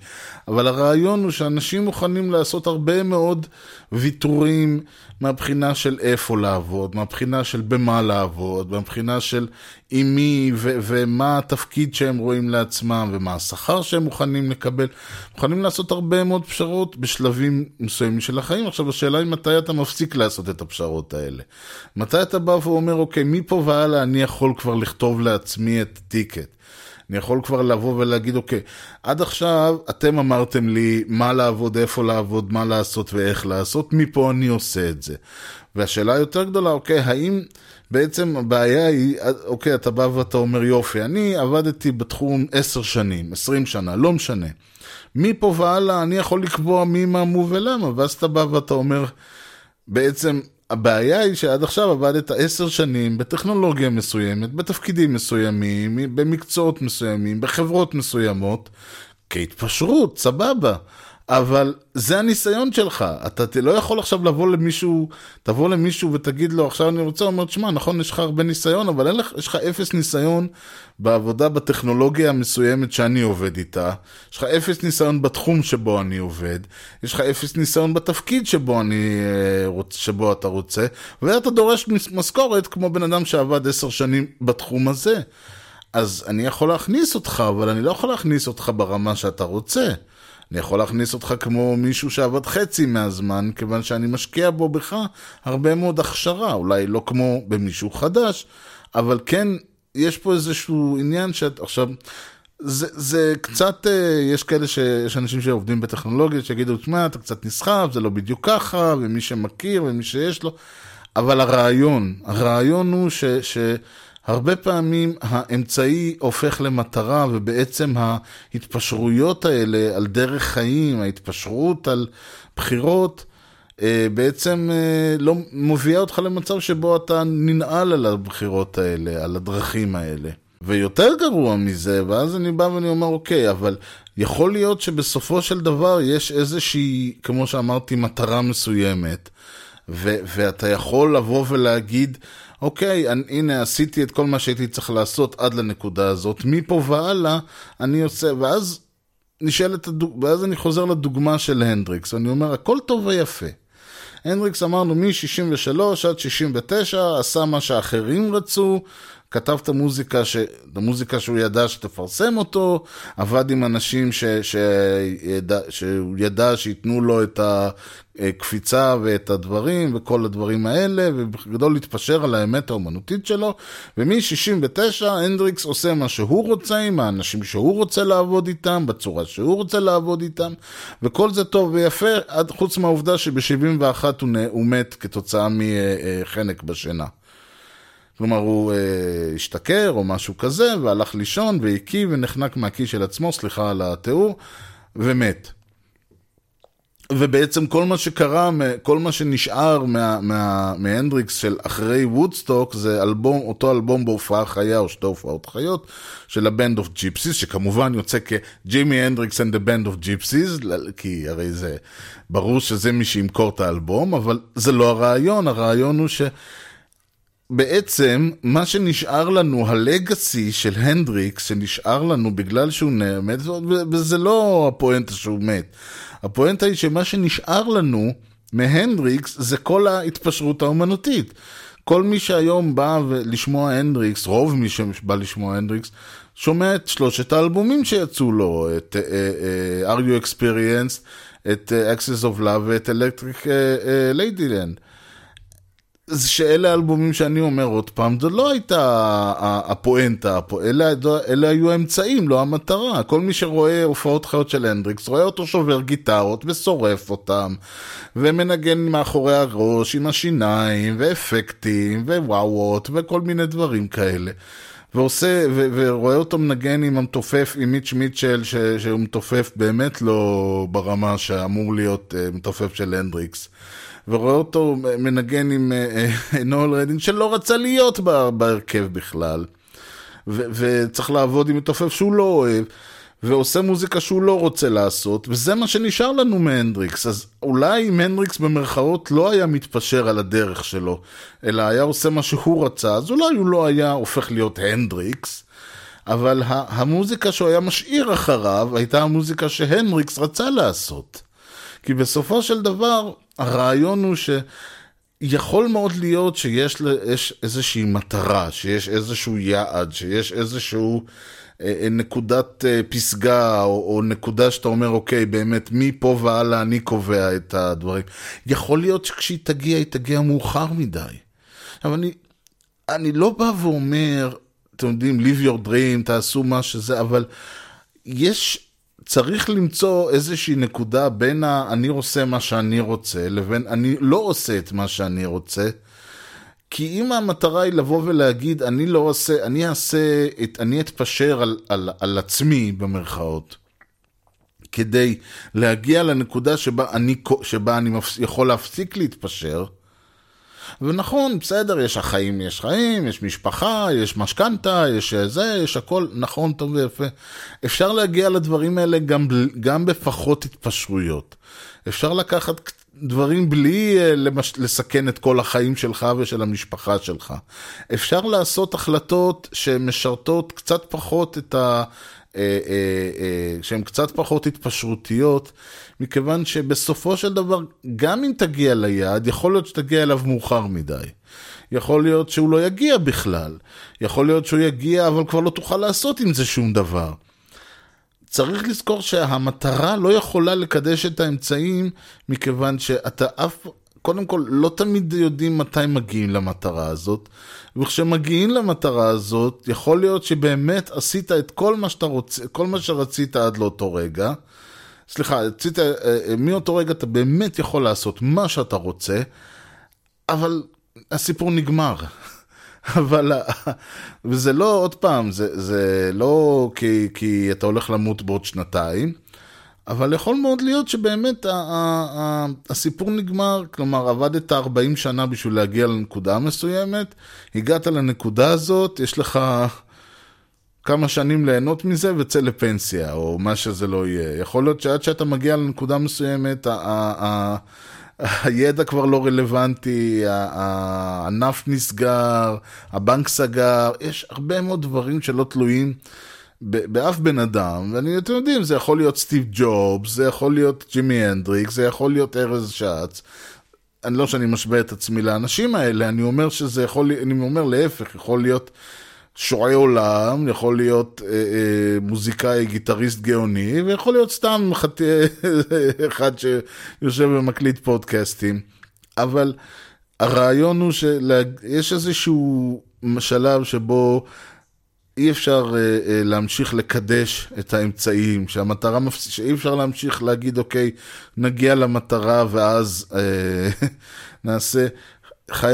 Speaker 4: אבל הרעיון הוא שאנשים מוכנים לעשות הרבה מאוד ויתורים מהבחינה של איפה לעבוד, מהבחינה של במה לעבוד, מהבחינה של עם מי ו- ומה התפקיד שהם רואים לעצמם ומה השכר שהם מוכנים לקבל. מוכנים לעשות הרבה מאוד פשרות בשלבים מסוימים של החיים. עכשיו השאלה היא מתי אתה מפסיק לעשות את הפשרות האלה. מתי אתה בא ואומר, אוקיי, מפה והלאה אני יכול כבר לכתוב לעצמי את טיקט. אני יכול כבר לבוא ולהגיד, אוקיי, עד עכשיו אתם אמרתם לי מה לעבוד, איפה לעבוד, מה לעשות ואיך לעשות, מפה אני עושה את זה. והשאלה היותר גדולה, אוקיי, האם בעצם הבעיה היא, אוקיי, אתה בא ואתה אומר, יופי, אני עבדתי בתחום עשר שנים, עשרים שנה, לא משנה. מפה והלאה אני יכול לקבוע מי, מה, מו ולמה, ואז אתה בא ואתה אומר, בעצם הבעיה היא שעד עכשיו עבדת עשר שנים בטכנולוגיה מסוימת, בתפקידים מסוימים, במקצועות מסוימים, בחברות מסוימות, כהתפשרות, סבבה. אבל זה הניסיון שלך, אתה לא יכול עכשיו לבוא למישהו, תבוא למישהו ותגיד לו, עכשיו אני רוצה, הוא אומר, תשמע, נכון, יש לך הרבה ניסיון, אבל אין לך, יש לך אפס ניסיון בעבודה בטכנולוגיה המסוימת שאני עובד איתה, יש לך אפס ניסיון בתחום שבו אני עובד, יש לך אפס ניסיון בתפקיד שבו, אני, אה, שבו אתה רוצה, ואתה דורש משכורת כמו בן אדם שעבד עשר שנים בתחום הזה. אז אני יכול להכניס אותך, אבל אני לא יכול להכניס אותך ברמה שאתה רוצה. אני יכול להכניס אותך כמו מישהו שעבד חצי מהזמן, כיוון שאני משקיע בו בך הרבה מאוד הכשרה, אולי לא כמו במישהו חדש, אבל כן, יש פה איזשהו עניין שאת עכשיו... זה, זה קצת, אה, יש כאלה שיש אנשים שעובדים בטכנולוגיה שיגידו, תשמע, אתה קצת נסחף, זה לא בדיוק ככה, ומי שמכיר ומי שיש לו, אבל הרעיון, הרעיון הוא ש... ש הרבה פעמים האמצעי הופך למטרה, ובעצם ההתפשרויות האלה על דרך חיים, ההתפשרות על בחירות, אה, בעצם אה, לא מביאה אותך למצב שבו אתה ננעל על הבחירות האלה, על הדרכים האלה. ויותר גרוע מזה, ואז אני בא ואני אומר, אוקיי, אבל יכול להיות שבסופו של דבר יש איזושהי, כמו שאמרתי, מטרה מסוימת, ואתה יכול לבוא ולהגיד, אוקיי, אני, הנה עשיתי את כל מה שהייתי צריך לעשות עד לנקודה הזאת, מפה והלאה אני עושה, ואז נשאלת, הדוג... ואז אני חוזר לדוגמה של הנדריקס, אני אומר, הכל טוב ויפה. הנדריקס אמרנו מ-63 עד 69, עשה מה שאחרים רצו, כתב את המוזיקה, ש... את המוזיקה שהוא ידע שתפרסם אותו, עבד עם אנשים ש... שידע... שהוא ידע שייתנו לו את הקפיצה ואת הדברים וכל הדברים האלה, ובגדול להתפשר על האמת האומנותית שלו, ומ-69 הנדריקס עושה מה שהוא רוצה עם האנשים שהוא רוצה לעבוד איתם, בצורה שהוא רוצה לעבוד איתם, וכל זה טוב ויפה, עד חוץ מהעובדה שב-71 הוא, הוא מת כתוצאה מחנק בשינה. כלומר, הוא אה, השתכר או משהו כזה, והלך לישון והקיא ונחנק מהקיא של עצמו, סליחה על התיאור, ומת. ובעצם כל מה שקרה, כל מה שנשאר מה, מה, של אחרי וודסטוק זה אלבום, אותו אלבום בהופעה חיה או שתי הופעות חיות של ה Band of Gypsies, שכמובן יוצא כג'ימי הנדריקס the Band of Gypsies, כי הרי זה ברור שזה מי שימכור את האלבום, אבל זה לא הרעיון, הרעיון הוא ש... בעצם, מה שנשאר לנו, ה legacy של הנדריקס, שנשאר לנו בגלל שהוא מת, וזה לא הפואנטה שהוא מת. הפואנטה היא שמה שנשאר לנו מהנדריקס זה כל ההתפשרות האומנותית. כל מי שהיום בא לשמוע הנדריקס, רוב מי שבא לשמוע הנדריקס, שומע את שלושת האלבומים שיצאו לו, את uh, uh, Are You Experienced, את uh, Access of Love ואת Electric uh, uh, Ladyland. שאלה האלבומים שאני אומר עוד פעם, זו לא הייתה הפואנטה, אלה, אלה היו האמצעים, לא המטרה. כל מי שרואה הופעות חיות של הנדריקס, רואה אותו שובר גיטרות ושורף אותם, ומנגן מאחורי הראש עם השיניים, ואפקטים, ו wah-wahות, וכל מיני דברים כאלה. ועושה, ו- ורואה אותו מנגן עם המתופף, עם מיץ' מיטשל, ש- שהוא מתופף באמת לא ברמה שאמור להיות אה, מתופף של הנדריקס. ורואה אותו מנגן עם אה, אה, נואל רדינג שלא רצה להיות בהרכב בכלל. וצריך לעבוד עם מתופף שהוא לא אוהב. ועושה מוזיקה שהוא לא רוצה לעשות, וזה מה שנשאר לנו מהנדריקס. אז אולי אם הנדריקס במרכאות לא היה מתפשר על הדרך שלו, אלא היה עושה מה שהוא רצה, אז אולי הוא לא היה הופך להיות הנדריקס, אבל המוזיקה שהוא היה משאיר אחריו הייתה המוזיקה שהנדריקס רצה לעשות. כי בסופו של דבר, הרעיון הוא ש... יכול מאוד להיות שיש יש איזושהי מטרה, שיש איזשהו יעד, שיש איזשהו אה, אה, נקודת אה, פסגה, או, או נקודה שאתה אומר, אוקיי, באמת, מפה והלאה אני קובע את הדברים. יכול להיות שכשהיא תגיע, היא תגיע מאוחר מדי. עכשיו, אני, אני לא בא ואומר, אתם יודעים, live your dream, תעשו מה שזה, אבל יש צריך למצוא איזושהי נקודה בין ה... אני עושה מה שאני רוצה, לבין אני לא עושה את מה שאני רוצה. כי אם המטרה היא לבוא ולהגיד, אני לא עושה, אני אעשה, את, אני אתפשר על, על, על עצמי, במרכאות, כדי להגיע לנקודה שבה אני, שבה אני יכול להפסיק להתפשר, ונכון, בסדר, יש החיים, יש חיים, יש משפחה, יש משכנתה, יש זה, יש הכל, נכון, טוב ויפה. אפשר להגיע לדברים האלה גם, גם בפחות התפשרויות. אפשר לקחת דברים בלי אה, למש... לסכן את כל החיים שלך ושל המשפחה שלך. אפשר לעשות החלטות שמשרתות קצת פחות את ה... אה, אה, שהן קצת פחות התפשרותיות, מכיוון שבסופו של דבר, גם אם תגיע ליעד, יכול להיות שתגיע אליו מאוחר מדי. יכול להיות שהוא לא יגיע בכלל. יכול להיות שהוא יגיע, אבל כבר לא תוכל לעשות עם זה שום דבר. צריך לזכור שהמטרה לא יכולה לקדש את האמצעים, מכיוון שאתה אף, קודם כל, לא תמיד יודעים מתי מגיעים למטרה הזאת, וכשמגיעים למטרה הזאת, יכול להיות שבאמת עשית את כל מה שאתה רוצה, כל מה שרצית עד לאותו רגע. סליחה, רצית, אה, אה, מאותו רגע אתה באמת יכול לעשות מה שאתה רוצה, אבל הסיפור נגמר. אבל, וזה לא, עוד פעם, זה, זה לא כי, כי אתה הולך למות בעוד שנתיים, אבל יכול מאוד להיות שבאמת הסיפור נגמר, כלומר עבדת 40 שנה בשביל להגיע לנקודה מסוימת, הגעת לנקודה הזאת, יש לך כמה שנים ליהנות מזה וצא לפנסיה, או מה שזה לא יהיה. יכול להיות שעד שאתה מגיע לנקודה מסוימת, הידע כבר לא רלוונטי, הענף נסגר, הבנק סגר, יש הרבה מאוד דברים שלא תלויים באף בן אדם, ואתם יודעים, זה יכול להיות סטיב ג'ובס, זה יכול להיות ג'ימי הנדריק, זה יכול להיות ארז שץ. אני לא שאני משווה את עצמי לאנשים האלה, אני אומר שזה יכול, אני אומר להפך, יכול להיות שועי עולם, יכול להיות אה, אה, מוזיקאי, גיטריסט גאוני, ויכול להיות סתם חת... אחד שיושב ומקליט פודקאסטים. אבל הרעיון הוא שיש איזשהו שלב שבו אי אפשר אה, אה, להמשיך לקדש את האמצעים, שהמטרה, מפס... שאי אפשר להמשיך להגיד, אוקיי, נגיע למטרה ואז אה, נעשה... חי...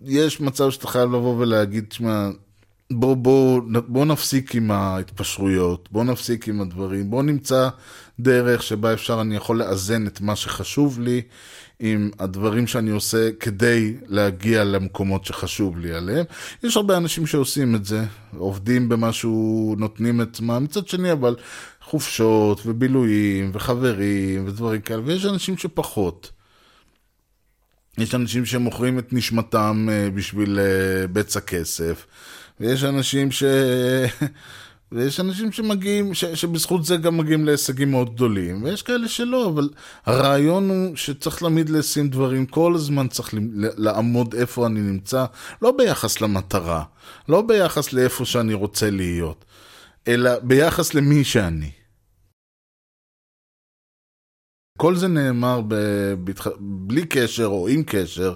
Speaker 4: יש מצב שאתה חייב לבוא ולהגיד, תשמע, בוא, בוא, בוא נפסיק עם ההתפשרויות, בוא נפסיק עם הדברים, בוא נמצא דרך שבה אפשר, אני יכול לאזן את מה שחשוב לי עם הדברים שאני עושה כדי להגיע למקומות שחשוב לי עליהם. יש הרבה אנשים שעושים את זה, עובדים במשהו, נותנים את עצמם, מצד שני אבל חופשות ובילויים וחברים ודברים כאלה, ויש אנשים שפחות. יש אנשים שמוכרים את נשמתם אה, בשביל אה, בצע כסף. ויש אנשים ש... ויש אנשים שמגיעים, ש, שבזכות זה גם מגיעים להישגים מאוד גדולים, ויש כאלה שלא, אבל הרעיון הוא שצריך תמיד לשים דברים, כל הזמן צריך לעמוד איפה אני נמצא, לא ביחס למטרה, לא ביחס לאיפה שאני רוצה להיות, אלא ביחס למי שאני. כל זה נאמר ב, בלי קשר או עם קשר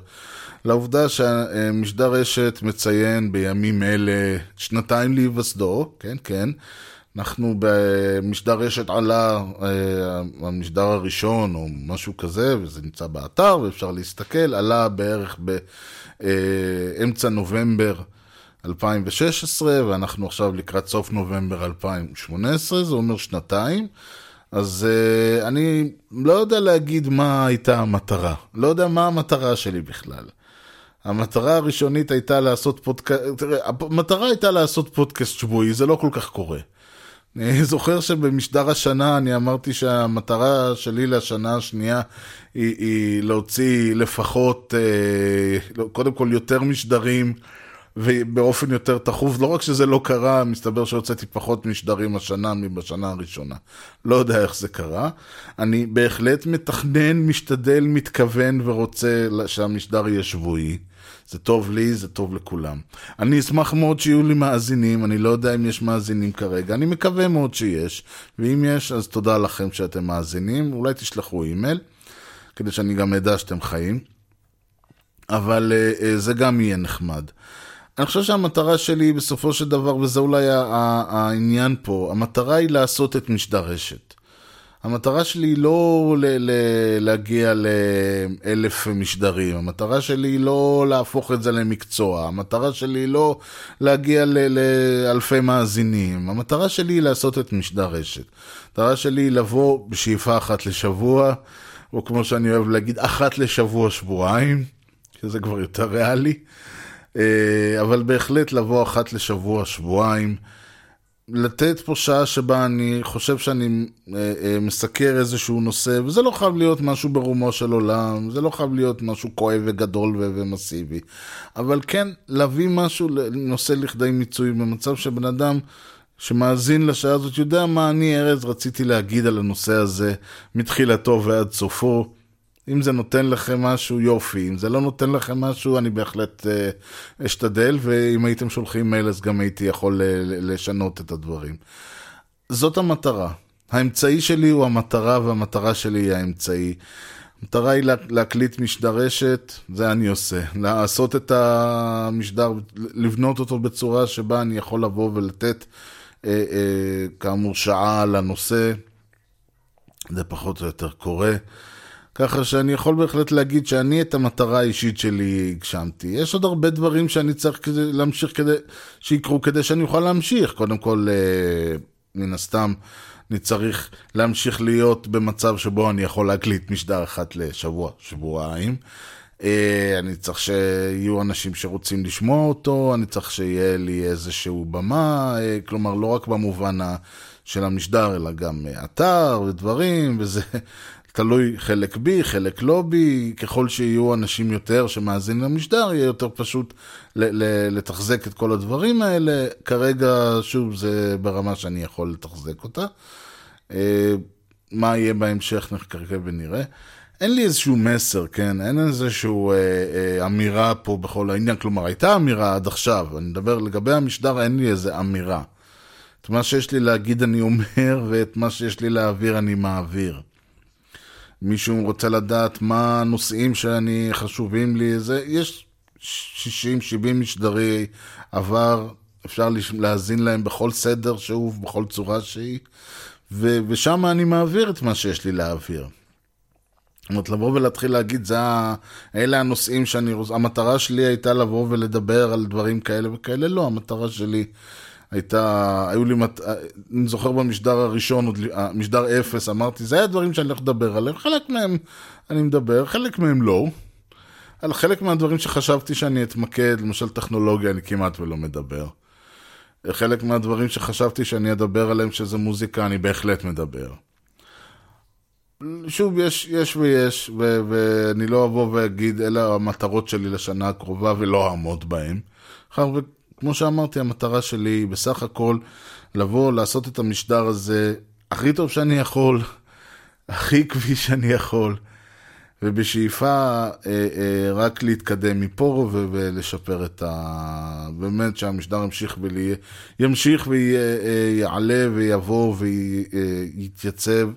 Speaker 4: לעובדה שמשדר רשת מציין בימים אלה שנתיים להיווסדו, כן, כן. אנחנו במשדר רשת עלה, אה, המשדר הראשון או משהו כזה, וזה נמצא באתר ואפשר להסתכל, עלה בערך באמצע נובמבר 2016, ואנחנו עכשיו לקראת סוף נובמבר 2018, זה אומר שנתיים. אז uh, אני לא יודע להגיד מה הייתה המטרה, לא יודע מה המטרה שלי בכלל. המטרה הראשונית הייתה לעשות פודקאסט, תראה, המטרה הייתה לעשות פודקאסט שבועי, זה לא כל כך קורה. אני זוכר שבמשדר השנה אני אמרתי שהמטרה שלי לשנה השנייה היא, היא להוציא לפחות, אה, קודם כל יותר משדרים ובאופן יותר תכוף. לא רק שזה לא קרה, מסתבר שהוצאתי פחות משדרים השנה מבשנה הראשונה. לא יודע איך זה קרה. אני בהחלט מתכנן, משתדל, מתכוון ורוצה שהמשדר יהיה שבועי. זה טוב לי, זה טוב לכולם. אני אשמח מאוד שיהיו לי מאזינים, אני לא יודע אם יש מאזינים כרגע, אני מקווה מאוד שיש, ואם יש, אז תודה לכם שאתם מאזינים, אולי תשלחו אימייל, כדי שאני גם אדע שאתם חיים, אבל uh, uh, זה גם יהיה נחמד. אני חושב שהמטרה שלי בסופו של דבר, וזה אולי העניין פה, המטרה היא לעשות את משדר רשת. המטרה שלי היא לא ל- ל- להגיע לאלף משדרים, המטרה שלי היא לא להפוך את זה למקצוע, המטרה שלי היא לא להגיע ל- לאלפי מאזינים, המטרה שלי היא לעשות את משדר רשת. המטרה שלי היא לבוא בשאיפה אחת לשבוע, או כמו שאני אוהב להגיד, אחת לשבוע שבועיים, שזה כבר יותר ריאלי, אה, אבל בהחלט לבוא אחת לשבוע שבועיים. לתת פה שעה שבה אני חושב שאני אה, אה, מסקר איזשהו נושא, וזה לא חייב להיות משהו ברומו של עולם, זה לא חייב להיות משהו כואב וגדול ו- ומסיבי, אבל כן להביא משהו, נושא לכדי מיצוי, במצב שבן אדם שמאזין לשעה הזאת יודע מה אני, ארז, רציתי להגיד על הנושא הזה מתחילתו ועד סופו. אם זה נותן לכם משהו, יופי. אם זה לא נותן לכם משהו, אני בהחלט אה, אשתדל, ואם הייתם שולחים מייל, אז גם הייתי יכול אה, לשנות את הדברים. זאת המטרה. האמצעי שלי הוא המטרה, והמטרה שלי היא האמצעי. המטרה היא להקליט משדר רשת, זה אני עושה. לעשות את המשדר, לבנות אותו בצורה שבה אני יכול לבוא ולתת, אה, אה, כאמור, שעה על הנושא. זה פחות או יותר קורה. ככה שאני יכול בהחלט להגיד שאני את המטרה האישית שלי הגשמתי. יש עוד הרבה דברים שאני צריך כדי להמשיך כדי שיקרו כדי שאני אוכל להמשיך. קודם כל, אה, מן הסתם, אני צריך להמשיך להיות במצב שבו אני יכול להקליט משדר אחת לשבוע, שבועיים. אה, אני צריך שיהיו אנשים שרוצים לשמוע אותו, אני צריך שיהיה לי איזשהו במה, אה, כלומר, לא רק במובן של המשדר, אלא גם אתר ודברים, וזה תלוי חלק בי, חלק לא בי, ככל שיהיו אנשים יותר שמאזינים למשדר, יהיה יותר פשוט לתחזק את כל הדברים האלה. כרגע, שוב, זה ברמה שאני יכול לתחזק אותה. אה, מה יהיה בהמשך, נחכה ונראה. אין לי איזשהו מסר, כן? אין איזשהו אה, אה, אמירה פה בכל העניין. כלומר, הייתה אמירה עד עכשיו. אני מדבר לגבי המשדר, אין לי איזו אמירה. את מה שיש לי להגיד אני אומר, ואת מה שיש לי להעביר אני מעביר. מישהו רוצה לדעת מה הנושאים שאני, חשובים לי, זה, יש 60-70 משדרי עבר, אפשר להאזין להם בכל סדר שהוא, בכל צורה שהיא, ו- ושם אני מעביר את מה שיש לי להעביר. זאת אומרת, לבוא ולהתחיל להגיד, זה ה... אלה הנושאים שאני רוצה, המטרה שלי הייתה לבוא ולדבר על דברים כאלה וכאלה, לא, המטרה שלי הייתה, היו לי, מת... אני זוכר במשדר הראשון, משדר אפס, אמרתי, זה היה דברים שאני הולך לדבר עליהם, חלק מהם אני מדבר, חלק מהם לא. על חלק מהדברים שחשבתי שאני אתמקד, למשל טכנולוגיה, אני כמעט ולא מדבר. חלק מהדברים שחשבתי שאני אדבר עליהם, שזה מוזיקה, אני בהחלט מדבר. שוב, יש, יש ויש, ו- ואני לא אבוא ואגיד, אלה המטרות שלי לשנה הקרובה ולא אעמוד בהן. כמו שאמרתי, המטרה שלי היא בסך הכל לבוא, לעשות את המשדר הזה הכי טוב שאני יכול, הכי כפי שאני יכול, ובשאיפה אה, אה, רק להתקדם מפה ו- ולשפר את ה... באמת שהמשדר ימשיך ולי... ימשיך ויעלה אה, ויבוא ויתייצב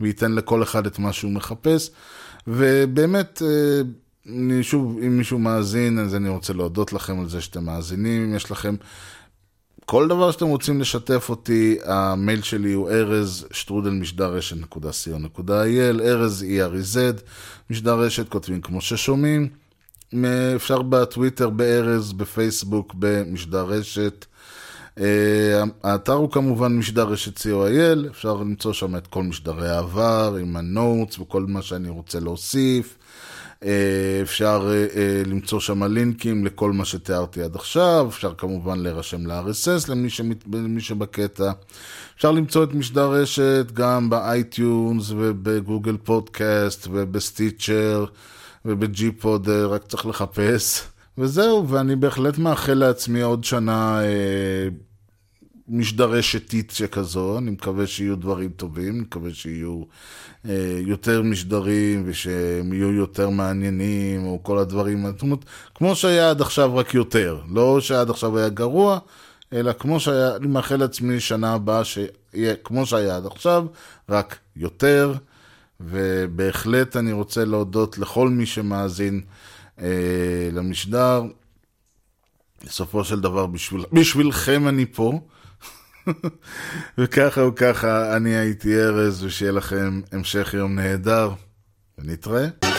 Speaker 4: וייתן לכל אחד את מה שהוא מחפש. ובאמת, אה, שוב, אם מישהו מאזין, אז אני רוצה להודות לכם על זה שאתם מאזינים. אם יש לכם כל דבר שאתם רוצים לשתף אותי, המייל שלי הוא ארז שטרודל משדר רשת.co.il, ארז E-R-Z, משדר רשת, כותבים כמו ששומעים. אפשר בטוויטר בארז, בפייסבוק במשדר רשת. אה, האתר הוא כמובן משדר רשת co.il, אפשר למצוא שם את כל משדרי העבר עם ה notes וכל מה שאני רוצה להוסיף. אה, אפשר אה, אה, למצוא שם לינקים לכל מה שתיארתי עד עכשיו, אפשר כמובן להירשם ל-RSS למי, שמת, למי שבקטע. אפשר למצוא את משדר רשת גם ב iTunes ובגוגל פודקאסט ובסטיצ'ר ובג'י פוד, רק צריך לחפש. וזהו, ואני בהחלט מאחל לעצמי עוד שנה משדרי שתית שכזו, אני מקווה שיהיו דברים טובים, אני מקווה שיהיו אה, יותר משדרים ושהם יהיו יותר מעניינים, או כל הדברים, זאת אומרת, כמו שהיה עד עכשיו, רק יותר. לא שעד עכשיו היה גרוע, אלא כמו שהיה, אני מאחל לעצמי שנה הבאה שיהיה כמו שהיה עד עכשיו, רק יותר, ובהחלט אני רוצה להודות לכל מי שמאזין אה, למשדר. בסופו של דבר, בשביל, בשבילכם אני פה. וככה או ככה, אני הייתי ארז, ושיהיה לכם המשך יום נהדר, ונתראה.